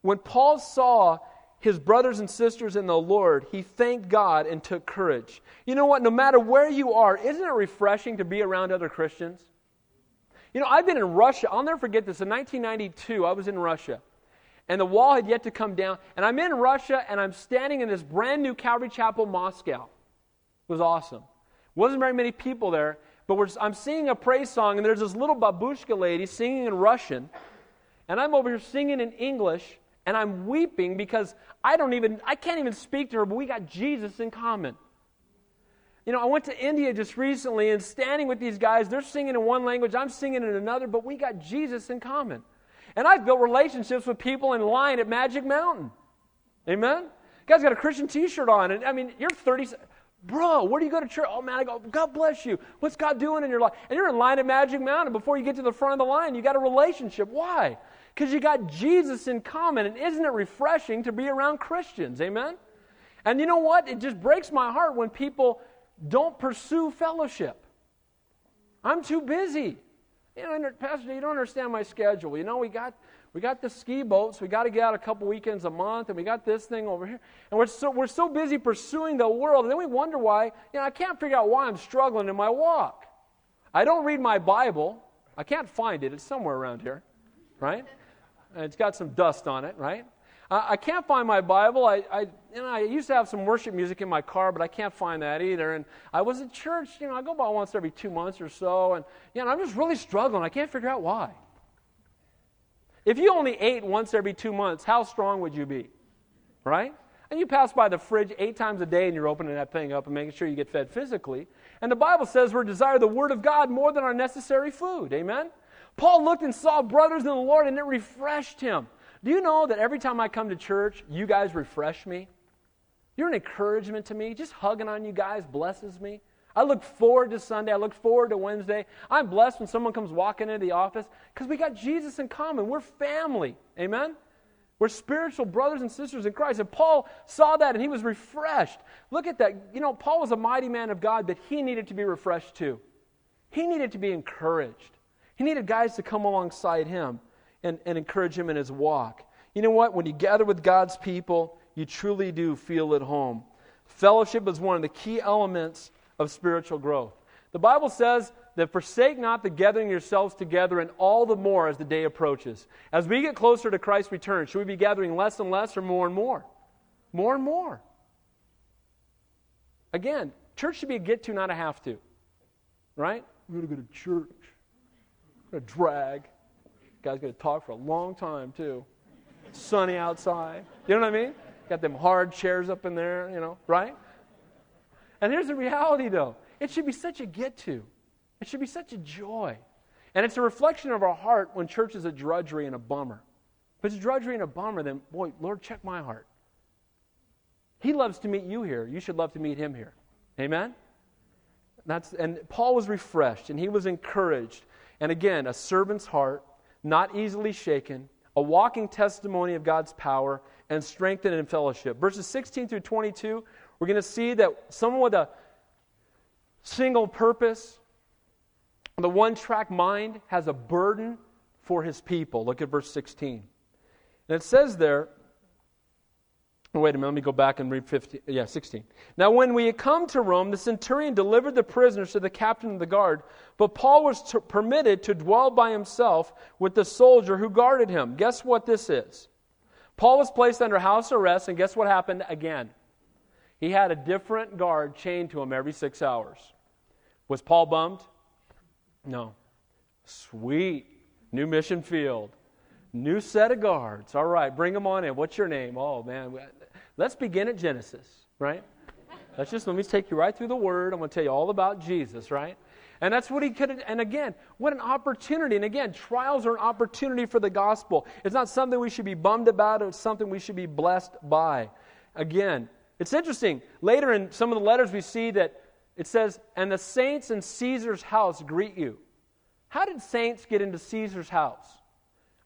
when Paul saw his brothers and sisters in the Lord, he thanked God and took courage. You know what? No matter where you are, isn't it refreshing to be around other Christians? You know, I've been in Russia. I'll never forget this. In 1992, I was in Russia, and the wall had yet to come down. And I'm in Russia, and I'm standing in this brand new Calvary Chapel, Moscow. It was awesome. Wasn't very many people there, but I'm singing a praise song, and there's this little babushka lady singing in Russian, and I'm over here singing in English and I'm weeping because I don't even, I can't even speak to her, but we got Jesus in common. You know, I went to India just recently and standing with these guys, they're singing in one language, I'm singing in another, but we got Jesus in common. And I've built relationships with people in line at Magic Mountain. Amen? Guy's got a Christian t shirt on. And I mean, you're 30. Bro, where do you go to church? Oh man, I go, God bless you. What's God doing in your life? And you're in line at Magic Mountain. Before you get to the front of the line, you got a relationship. Why? Because you got Jesus in common. And isn't it refreshing to be around Christians? Amen? And you know what? It just breaks my heart when people don't pursue fellowship. I'm too busy. You know, Pastor, you don't understand my schedule. You know, we got we got the ski boats. We got to get out a couple weekends a month, and we got this thing over here. And we're so we're so busy pursuing the world, and then we wonder why. You know, I can't figure out why I'm struggling in my walk. I don't read my Bible. I can't find it. It's somewhere around here, right? It's got some dust on it, right? I, can't find my Bible. I, I, you know, I used to have some worship music in my car, but I can't find that either. And I was at church, you know, I go by once every two months or so, and you know, I'm just really struggling. I can't figure out why. If you only ate once every two months, how strong would you be? Right? And you pass by the fridge eight times a day and you're opening that thing up and making sure you get fed physically. And the Bible says we're desire the Word of God more than our necessary food. Amen? Paul looked and saw brothers in the Lord and it refreshed him. Do you know that every time I come to church, you guys refresh me? You're an encouragement to me. Just hugging on you guys blesses me. I look forward to Sunday. I look forward to Wednesday. I'm blessed when someone comes walking into the office because we got Jesus in common. We're family. Amen? We're spiritual brothers and sisters in Christ. And Paul saw that and he was refreshed. Look at that. You know, Paul was a mighty man of God, but he needed to be refreshed too. He needed to be encouraged. He needed guys to come alongside him and, and encourage him in his walk. You know what? When you gather with God's people, you truly do feel at home. Fellowship is one of the key elements of spiritual growth. The Bible says that forsake not the gathering yourselves together, and all the more as the day approaches. As we get closer to Christ's return, should we be gathering less and less or more and more? More and more. Again, church should be a get to, not a have to. Right? We're going to go to church a drag. Guy's going to talk for a long time, too. Sunny outside. You know what I mean? Got them hard chairs up in there, you know, right? And here's the reality, though it should be such a get to, it should be such a joy. And it's a reflection of our heart when church is a drudgery and a bummer. If it's a drudgery and a bummer, then, boy, Lord, check my heart. He loves to meet you here. You should love to meet him here. Amen? That's, and Paul was refreshed and he was encouraged and again, a servant's heart, not easily shaken, a walking testimony of God's power, and strengthened in fellowship. Verses 16 through 22, we're going to see that someone with a single purpose, the one track mind, has a burden for his people. Look at verse 16. And it says there, wait a minute, let me go back and read 15, yeah, 16. Now, when we had come to Rome, the centurion delivered the prisoners to the captain of the guard, but Paul was permitted to dwell by himself with the soldier who guarded him. Guess what this is? Paul was placed under house arrest, and guess what happened again? He had a different guard chained to him every six hours. Was Paul bummed? No. Sweet. New mission field. New set of guards. All right, bring them on in. What's your name? Oh, man. Let's begin at Genesis, right? Let's just, let me take you right through the Word. I'm going to tell you all about Jesus, right? And that's what he could, and again, what an opportunity. And again, trials are an opportunity for the gospel. It's not something we should be bummed about, it's something we should be blessed by. Again, it's interesting. Later in some of the letters, we see that it says, And the saints in Caesar's house greet you. How did saints get into Caesar's house?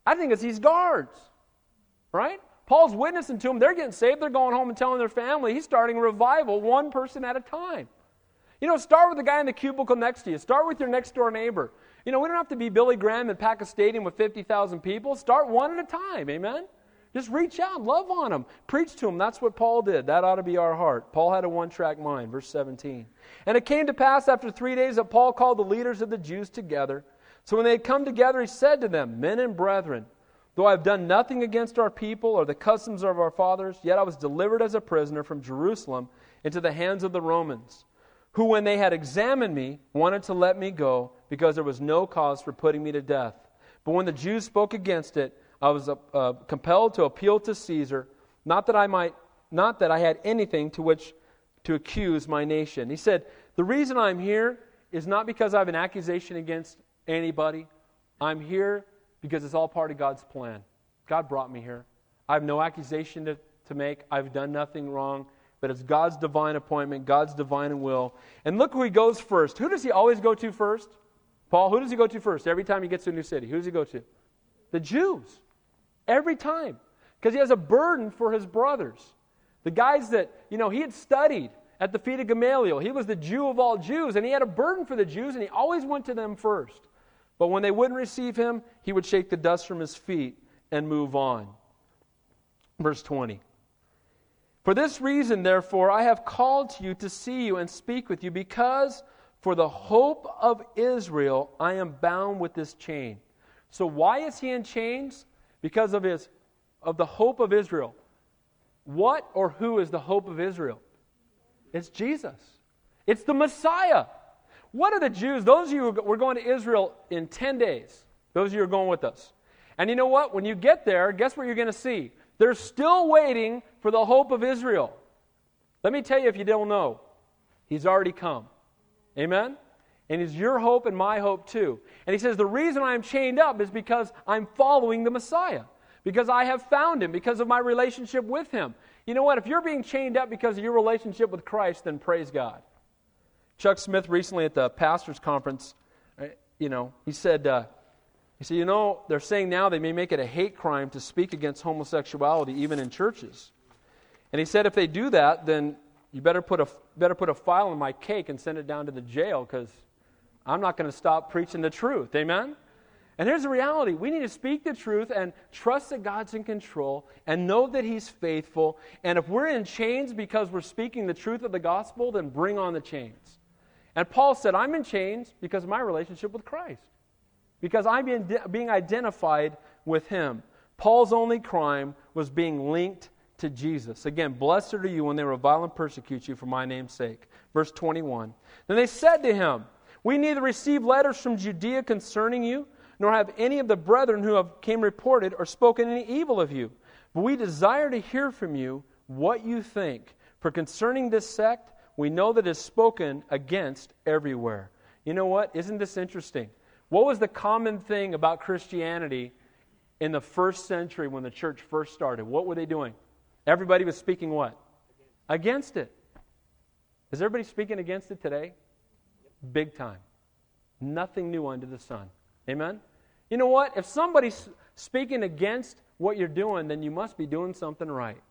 I think it's these guards, right? Paul's witnessing to them. They're getting saved. They're going home and telling their family. He's starting revival one person at a time. You know, start with the guy in the cubicle next to you. Start with your next door neighbor. You know, we don't have to be Billy Graham and pack a stadium with 50,000 people. Start one at a time. Amen? Just reach out, love on them, preach to them. That's what Paul did. That ought to be our heart. Paul had a one track mind. Verse 17. And it came to pass after three days that Paul called the leaders of the Jews together. So when they had come together, he said to them, Men and brethren, Though I have done nothing against our people or the customs of our fathers, yet I was delivered as a prisoner from Jerusalem into the hands of the Romans, who, when they had examined me, wanted to let me go because there was no cause for putting me to death. But when the Jews spoke against it, I was uh, uh, compelled to appeal to Caesar, not that I might, not that I had anything to which to accuse my nation. He said, The reason I'm here is not because I have an accusation against anybody. I'm here because it's all part of God's plan. God brought me here. I have no accusation to, to make. I've done nothing wrong, but it's God's divine appointment, God's divine will. And look who he goes first. Who does he always go to first? Paul, who does he go to first every time he gets to a new city? Who does he go to? The Jews. Every time. Because he has a burden for his brothers. The guys that, you know, he had studied at the feet of Gamaliel. He was the Jew of all Jews, and he had a burden for the Jews, and he always went to them first. But when they wouldn't receive him, he would shake the dust from his feet and move on. Verse 20. For this reason, therefore, I have called to you to see you and speak with you, because for the hope of Israel I am bound with this chain. So, why is he in chains? Because of his of the hope of Israel. What or who is the hope of Israel? It's Jesus. It's the Messiah. What are the Jews? Those of you who we're going to Israel in 10 days. Those of you who are going with us. And you know what? When you get there, guess what you're going to see? They're still waiting for the hope of Israel. Let me tell you if you don't know, He's already come. Amen? And He's your hope and my hope too. And He says, The reason I'm chained up is because I'm following the Messiah, because I have found Him, because of my relationship with Him. You know what? If you're being chained up because of your relationship with Christ, then praise God. Chuck Smith recently at the pastors' conference, uh, you know, he said, uh, he said, you know, they're saying now they may make it a hate crime to speak against homosexuality even in churches. And he said, if they do that, then you better put a, better put a file in my cake and send it down to the jail because I'm not going to stop preaching the truth. Amen? And here's the reality we need to speak the truth and trust that God's in control and know that He's faithful. And if we're in chains because we're speaking the truth of the gospel, then bring on the chains. And Paul said, I'm in chains because of my relationship with Christ, because I'm being identified with him. Paul's only crime was being linked to Jesus. Again, blessed are you when they revile and persecute you for my name's sake. Verse 21. Then they said to him, We neither receive letters from Judea concerning you, nor have any of the brethren who have came reported or spoken any evil of you. But we desire to hear from you what you think. For concerning this sect, we know that it's spoken against everywhere. You know what? Isn't this interesting? What was the common thing about Christianity in the first century when the church first started? What were they doing? Everybody was speaking what? Against it. Is everybody speaking against it today? Big time. Nothing new under the sun. Amen? You know what? If somebody's speaking against what you're doing, then you must be doing something right.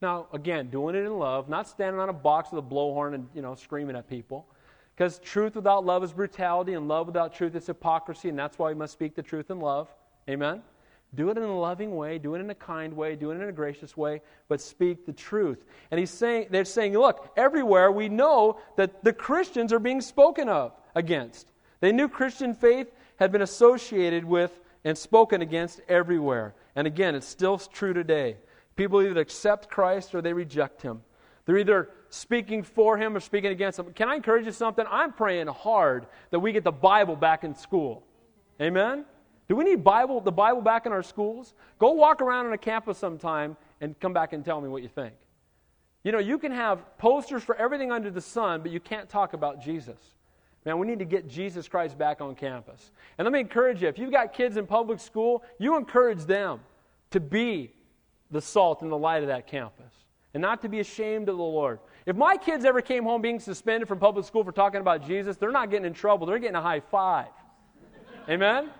Now, again, doing it in love, not standing on a box with a blowhorn and, you know, screaming at people. Because truth without love is brutality, and love without truth is hypocrisy, and that's why we must speak the truth in love. Amen? Do it in a loving way, do it in a kind way, do it in a gracious way, but speak the truth. And he's saying, they're saying, look, everywhere we know that the Christians are being spoken of against. They knew Christian faith had been associated with and spoken against everywhere. And again, it's still true today. People either accept Christ or they reject him. They're either speaking for him or speaking against him. Can I encourage you something? I'm praying hard that we get the Bible back in school. Amen? Do we need Bible, the Bible back in our schools? Go walk around on a campus sometime and come back and tell me what you think. You know, you can have posters for everything under the sun, but you can't talk about Jesus. Man, we need to get Jesus Christ back on campus. And let me encourage you if you've got kids in public school, you encourage them to be the salt and the light of that campus and not to be ashamed of the Lord. If my kids ever came home being suspended from public school for talking about Jesus, they're not getting in trouble. They're getting a high five. Amen?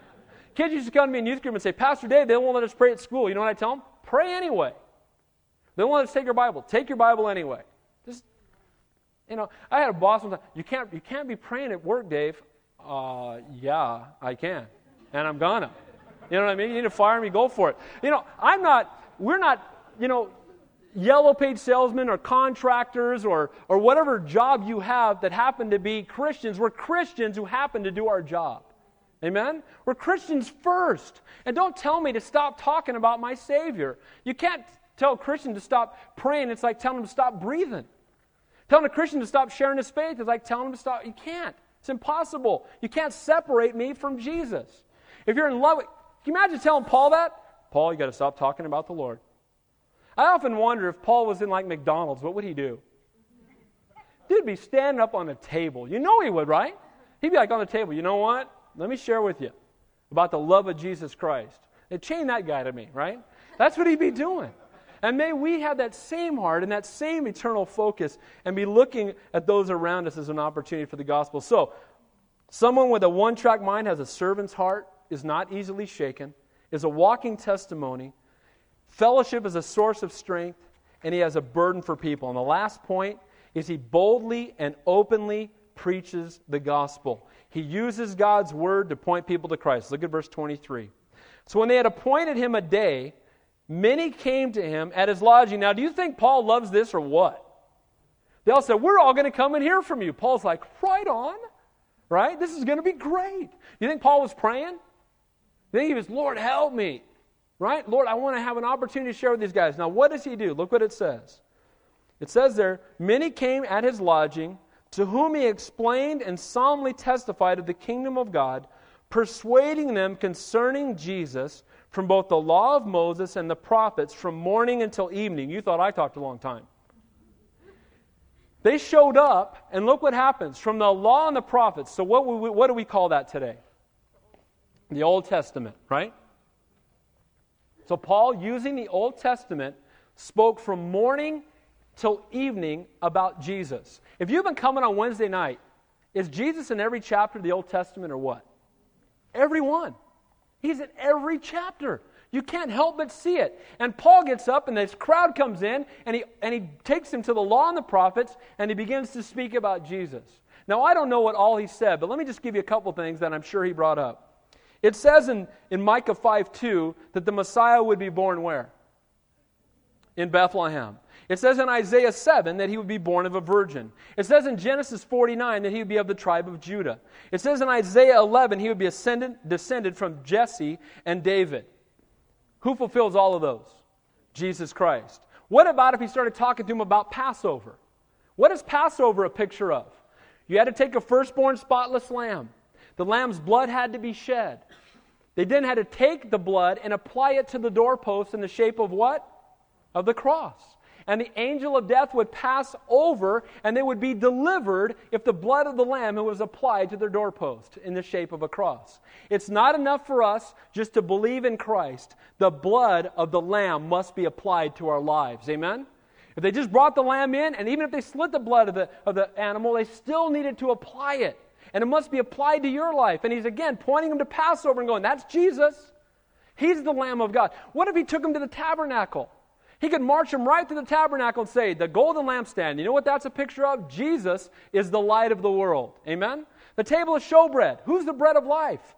Kids used to come to me in youth group and say, Pastor Dave, they won't let us pray at school. You know what I tell them? Pray anyway. They won't let us take your Bible. Take your Bible anyway. Just, you know, I had a boss one time. You can't, you can't be praying at work, Dave. Uh, yeah, I can. And I'm gonna. You know what I mean? You need to fire me, go for it. You know, I'm not, we're not, you know, yellow page salesmen or contractors or, or whatever job you have that happen to be Christians. We're Christians who happen to do our job. Amen? We're Christians first. And don't tell me to stop talking about my Savior. You can't tell a Christian to stop praying. It's like telling them to stop breathing. Telling a Christian to stop sharing his faith is like telling him to stop. You can't. It's impossible. You can't separate me from Jesus. If you're in love, with, can you imagine telling Paul that? Paul, you got to stop talking about the Lord. I often wonder if Paul was in like McDonald's, what would he do? Dude'd be standing up on a table. You know he would, right? He'd be like on the table, you know what? Let me share with you about the love of Jesus Christ. They chain that guy to me, right? That's what he'd be doing. And may we have that same heart and that same eternal focus and be looking at those around us as an opportunity for the gospel. So, someone with a one track mind has a servant's heart, is not easily shaken, is a walking testimony. Fellowship is a source of strength, and he has a burden for people. And the last point is he boldly and openly preaches the gospel. He uses God's word to point people to Christ. Look at verse 23. So when they had appointed him a day, many came to him at his lodging. Now, do you think Paul loves this or what? They all said, We're all going to come and hear from you. Paul's like, Right on. Right? This is going to be great. You think Paul was praying? Think he was, Lord, help me. Right? Lord, I want to have an opportunity to share with these guys. Now, what does he do? Look what it says. It says there, Many came at his lodging to whom he explained and solemnly testified of the kingdom of God, persuading them concerning Jesus from both the law of Moses and the prophets from morning until evening. You thought I talked a long time. They showed up, and look what happens from the law and the prophets. So, what, we, what do we call that today? The Old Testament, right? So, Paul, using the Old Testament, spoke from morning till evening about Jesus. If you've been coming on Wednesday night, is Jesus in every chapter of the Old Testament or what? Every one. He's in every chapter. You can't help but see it. And Paul gets up, and this crowd comes in, and he, and he takes him to the law and the prophets, and he begins to speak about Jesus. Now, I don't know what all he said, but let me just give you a couple things that I'm sure he brought up. It says in, in Micah 5 2 that the Messiah would be born where? In Bethlehem. It says in Isaiah 7 that he would be born of a virgin. It says in Genesis 49 that he would be of the tribe of Judah. It says in Isaiah 11 he would be ascended, descended from Jesse and David. Who fulfills all of those? Jesus Christ. What about if he started talking to him about Passover? What is Passover a picture of? You had to take a firstborn spotless lamb. The lamb's blood had to be shed. They then had to take the blood and apply it to the doorpost in the shape of what? Of the cross and the angel of death would pass over, and they would be delivered if the blood of the Lamb was applied to their doorpost in the shape of a cross. It's not enough for us just to believe in Christ. The blood of the Lamb must be applied to our lives. Amen? If they just brought the lamb in, and even if they slit the blood of the, of the animal, they still needed to apply it. And it must be applied to your life. And he's again pointing them to Passover and going, That's Jesus. He's the Lamb of God. What if he took them to the tabernacle? He could march them right to the tabernacle and say, The golden lampstand, you know what that's a picture of? Jesus is the light of the world. Amen? The table of showbread, who's the bread of life?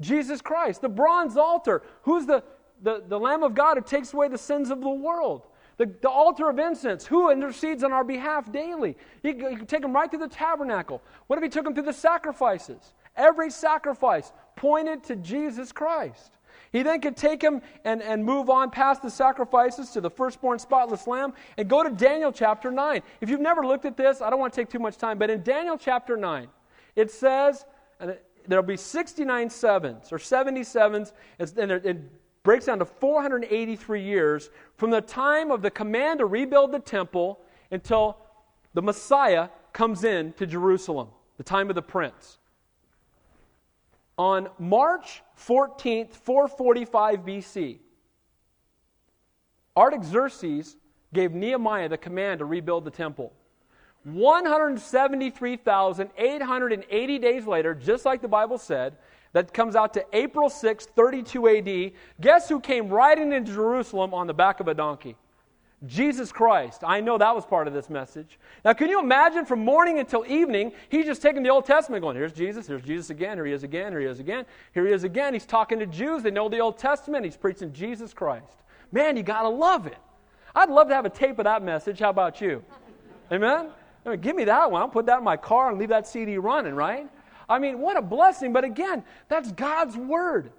Jesus Christ. The bronze altar, who's the the, the Lamb of God who takes away the sins of the world. The, the altar of incense, who intercedes on our behalf daily? He, he could take them right through the tabernacle. What if he took them through the sacrifices? Every sacrifice pointed to Jesus Christ. He then could take him and, and move on past the sacrifices to the firstborn spotless lamb and go to Daniel chapter 9. If you've never looked at this, I don't want to take too much time, but in Daniel chapter 9, it says, and there'll be 69 sevens or 77s, and it breaks down to 483 years from the time of the command to rebuild the temple until the Messiah comes in to Jerusalem, the time of the prince. On March 14th, 445 BC, Artaxerxes gave Nehemiah the command to rebuild the temple. 173,880 days later, just like the Bible said, that comes out to April 6, 32 AD. Guess who came riding into Jerusalem on the back of a donkey? Jesus Christ. I know that was part of this message. Now, can you imagine from morning until evening, he's just taking the Old Testament going, here's Jesus, here's Jesus again, here he is again, here he is again, here he is again. He's talking to Jews. They know the Old Testament. He's preaching Jesus Christ. Man, you got to love it. I'd love to have a tape of that message. How about you? Amen? I mean, give me that one. I'll put that in my car and leave that CD running, right? I mean, what a blessing. But again, that's God's Word.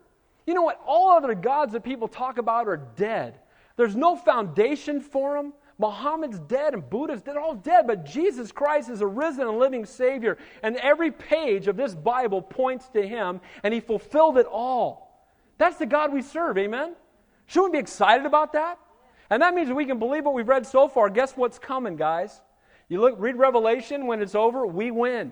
You know what? All other gods that people talk about are dead. There's no foundation for them. Muhammad's dead and Buddha's dead, all dead, but Jesus Christ is a risen and living Savior. And every page of this Bible points to Him, and He fulfilled it all. That's the God we serve, amen? Shouldn't we be excited about that? And that means we can believe what we've read so far. Guess what's coming, guys? You look, read Revelation, when it's over, we win.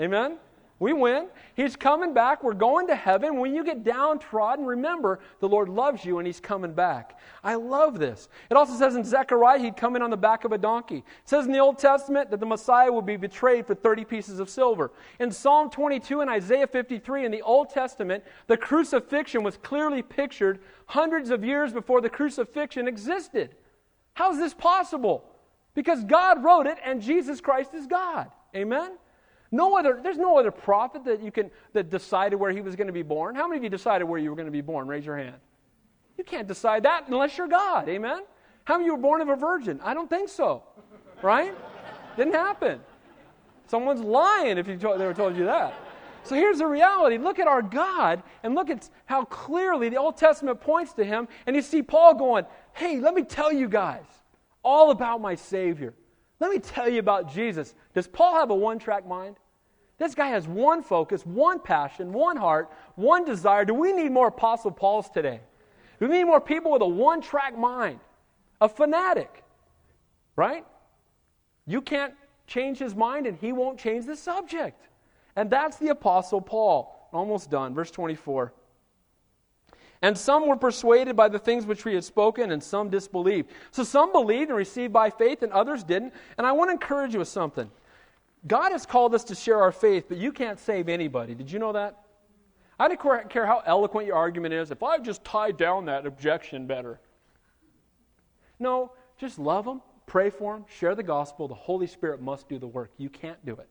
Amen? We win. He's coming back. We're going to heaven. When you get downtrodden, remember the Lord loves you and He's coming back. I love this. It also says in Zechariah He'd come in on the back of a donkey. It says in the Old Testament that the Messiah will be betrayed for 30 pieces of silver. In Psalm 22 and Isaiah 53 in the Old Testament, the crucifixion was clearly pictured hundreds of years before the crucifixion existed. How is this possible? Because God wrote it and Jesus Christ is God. Amen? No other, there's no other prophet that you can that decided where he was going to be born. How many of you decided where you were going to be born? Raise your hand. You can't decide that unless you're God. Amen. How many of you were born of a virgin? I don't think so. Right? Didn't happen. Someone's lying if you told, they were told you that. So here's the reality. Look at our God and look at how clearly the Old Testament points to him. And you see Paul going, Hey, let me tell you guys all about my Savior. Let me tell you about Jesus. Does Paul have a one track mind? This guy has one focus, one passion, one heart, one desire. Do we need more Apostle Pauls today? We need more people with a one track mind? A fanatic, right? You can't change his mind and he won't change the subject. And that's the Apostle Paul. Almost done. Verse 24. And some were persuaded by the things which we had spoken, and some disbelieved. So some believed and received by faith, and others didn't. And I want to encourage you with something. God has called us to share our faith, but you can't save anybody. Did you know that? I don't care how eloquent your argument is. If I just tie down that objection better. No, just love them, pray for them, share the gospel. The Holy Spirit must do the work. You can't do it.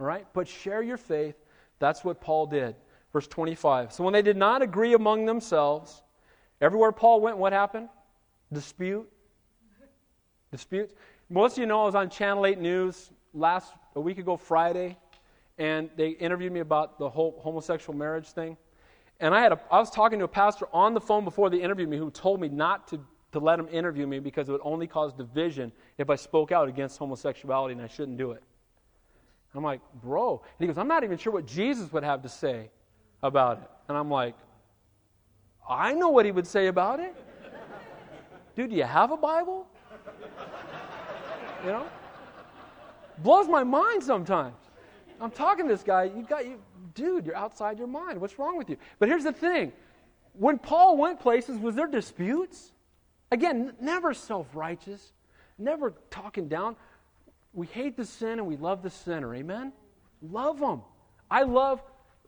All right? But share your faith. That's what Paul did. Verse 25. So when they did not agree among themselves, everywhere Paul went, what happened? Dispute. Disputes. Most of you know I was on Channel 8 News last a week ago Friday, and they interviewed me about the whole homosexual marriage thing. And I had a, I was talking to a pastor on the phone before they interviewed me who told me not to, to let him interview me because it would only cause division if I spoke out against homosexuality and I shouldn't do it. I'm like, bro. And he goes, I'm not even sure what Jesus would have to say about it. And I'm like, I know what he would say about it. Dude, do you have a Bible? You know? Blows my mind sometimes. I'm talking to this guy, you got you, dude, you're outside your mind. What's wrong with you? But here's the thing. When Paul went places, was there disputes? Again, never self-righteous, never talking down. We hate the sin and we love the sinner. Amen? Love them. I love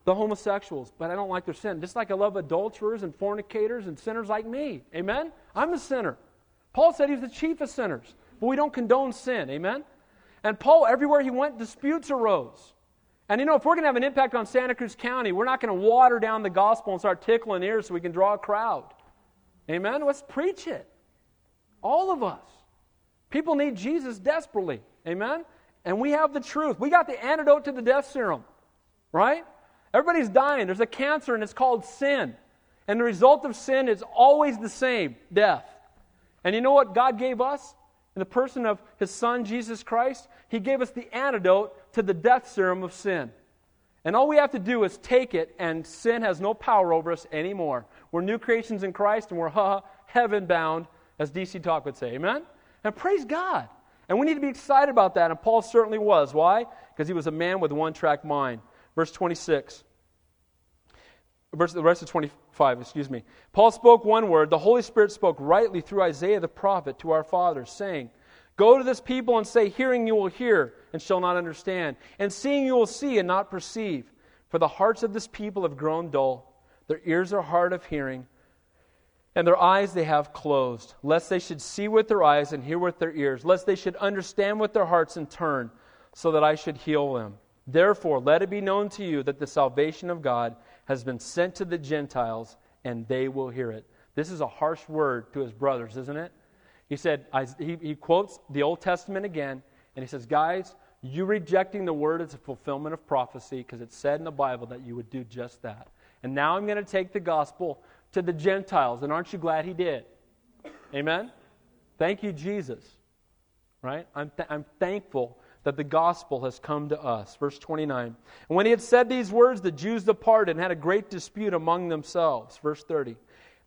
the homosexuals, but I don't like their sin. Just like I love adulterers and fornicators and sinners like me. Amen? I'm a sinner. Paul said he's the chief of sinners, but we don't condone sin. Amen? And Paul, everywhere he went, disputes arose. And you know, if we're going to have an impact on Santa Cruz County, we're not going to water down the gospel and start tickling ears so we can draw a crowd. Amen? Let's preach it. All of us. People need Jesus desperately. Amen? And we have the truth. We got the antidote to the death serum, right? Everybody's dying. There's a cancer, and it's called sin. And the result of sin is always the same death. And you know what God gave us? In the person of His Son, Jesus Christ, He gave us the antidote to the death serum of sin. And all we have to do is take it, and sin has no power over us anymore. We're new creations in Christ, and we're ha, heaven bound, as DC Talk would say. Amen? And praise God. And we need to be excited about that. And Paul certainly was. Why? Because he was a man with one track mind. Verse 26. Verse, the rest of 25, excuse me. Paul spoke one word. The Holy Spirit spoke rightly through Isaiah the prophet to our fathers, saying, Go to this people and say, Hearing you will hear and shall not understand, and seeing you will see and not perceive. For the hearts of this people have grown dull, their ears are hard of hearing, and their eyes they have closed, lest they should see with their eyes and hear with their ears, lest they should understand with their hearts and turn, so that I should heal them. Therefore, let it be known to you that the salvation of God has been sent to the Gentiles, and they will hear it. This is a harsh word to his brothers, isn't it? He said, he, he quotes the Old Testament again, and he says, Guys, you rejecting the word is a fulfillment of prophecy because it said in the Bible that you would do just that. And now I'm going to take the gospel to the Gentiles, and aren't you glad he did? Amen? Thank you, Jesus. Right? I'm, th- I'm thankful that the gospel has come to us. Verse 29. And when he had said these words, the Jews departed and had a great dispute among themselves. Verse 30.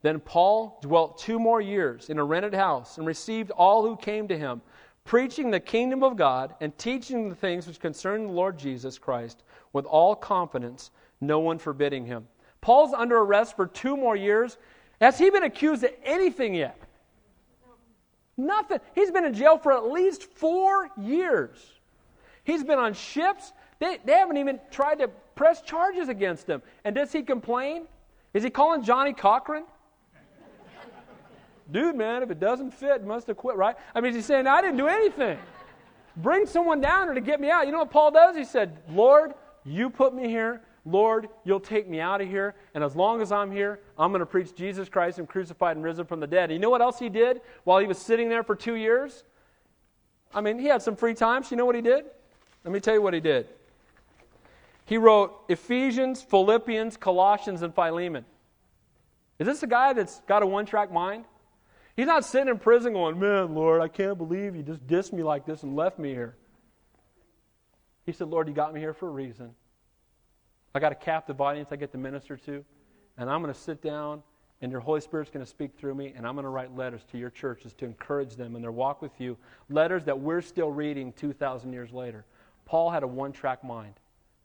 Then Paul dwelt two more years in a rented house and received all who came to him, preaching the kingdom of God and teaching the things which concern the Lord Jesus Christ with all confidence, no one forbidding him. Paul's under arrest for two more years. Has he been accused of anything yet? Nothing. He's been in jail for at least four years. He's been on ships. They, they haven't even tried to press charges against him. And does he complain? Is he calling Johnnie Cochran? Dude, man, if it doesn't fit, must have quit, right? I mean, he's saying, I didn't do anything. Bring someone down here to get me out. You know what Paul does? He said, Lord, you put me here. Lord, you'll take me out of here. And as long as I'm here, I'm going to preach Jesus Christ and crucified and risen from the dead. And you know what else he did while he was sitting there for two years? I mean, he had some free time. So you know what he did? Let me tell you what he did. He wrote Ephesians, Philippians, Colossians, and Philemon. Is this a guy that's got a one track mind? He's not sitting in prison going, Man, Lord, I can't believe you just dissed me like this and left me here. He said, Lord, you got me here for a reason. I got a captive audience I get to minister to, and I'm going to sit down, and your Holy Spirit's going to speak through me, and I'm going to write letters to your churches to encourage them in their walk with you. Letters that we're still reading 2,000 years later. Paul had a one track mind.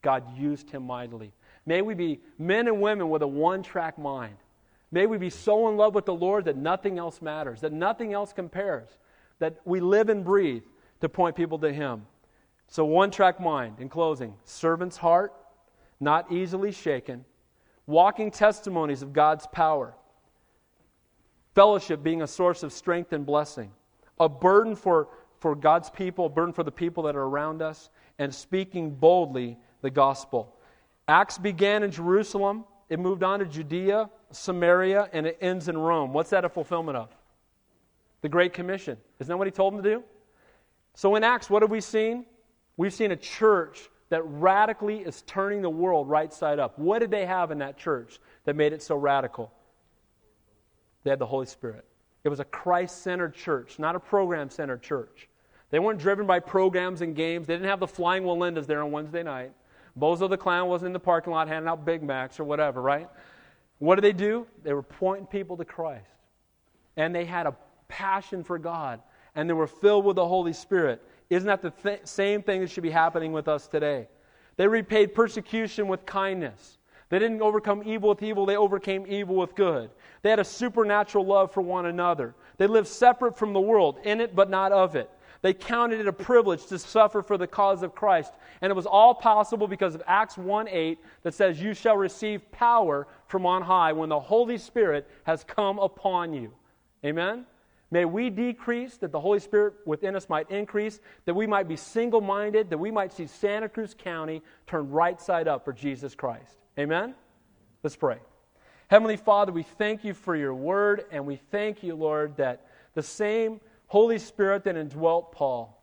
God used him mightily. May we be men and women with a one track mind. May we be so in love with the Lord that nothing else matters, that nothing else compares, that we live and breathe to point people to Him. So, one track mind in closing servant's heart, not easily shaken, walking testimonies of God's power, fellowship being a source of strength and blessing, a burden for, for God's people, a burden for the people that are around us, and speaking boldly the gospel. Acts began in Jerusalem, it moved on to Judea, Samaria, and it ends in Rome. What's that a fulfillment of? The Great Commission. Isn't that what he told them to do? So in Acts, what have we seen? We've seen a church that radically is turning the world right side up. What did they have in that church that made it so radical? They had the Holy Spirit. It was a Christ centered church, not a program centered church. They weren't driven by programs and games. They didn't have the flying Wallendas there on Wednesday night. Bozo the Clown wasn't in the parking lot handing out Big Macs or whatever, right? What did they do? They were pointing people to Christ. And they had a passion for God. And they were filled with the Holy Spirit. Isn't that the th- same thing that should be happening with us today? They repaid persecution with kindness. They didn't overcome evil with evil, they overcame evil with good. They had a supernatural love for one another. They lived separate from the world, in it but not of it. They counted it a privilege to suffer for the cause of Christ. And it was all possible because of Acts 1 8 that says, You shall receive power from on high when the Holy Spirit has come upon you. Amen? May we decrease that the Holy Spirit within us might increase, that we might be single minded, that we might see Santa Cruz County turn right side up for Jesus Christ. Amen? Let's pray. Heavenly Father, we thank you for your word, and we thank you, Lord, that the same Holy Spirit that indwelt Paul,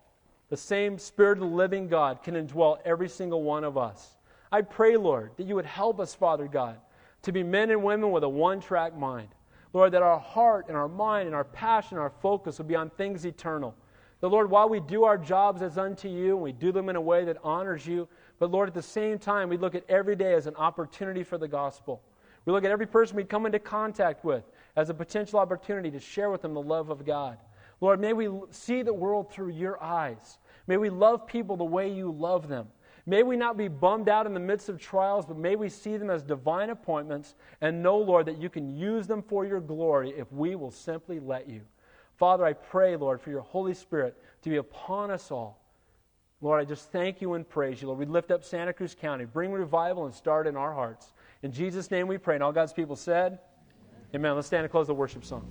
the same Spirit of the living God, can indwell every single one of us. I pray, Lord, that you would help us, Father God, to be men and women with a one track mind. Lord, that our heart and our mind and our passion, our focus would be on things eternal. The Lord, while we do our jobs as unto you, and we do them in a way that honors you, but Lord, at the same time, we look at every day as an opportunity for the gospel. We look at every person we come into contact with as a potential opportunity to share with them the love of God. Lord, may we see the world through your eyes. May we love people the way you love them. May we not be bummed out in the midst of trials, but may we see them as divine appointments and know, Lord, that you can use them for your glory if we will simply let you. Father, I pray, Lord, for your Holy Spirit to be upon us all. Lord, I just thank you and praise you. Lord, we lift up Santa Cruz County. Bring revival and start in our hearts. In Jesus' name we pray. And all God's people said, Amen. Amen. Let's stand and close the worship song.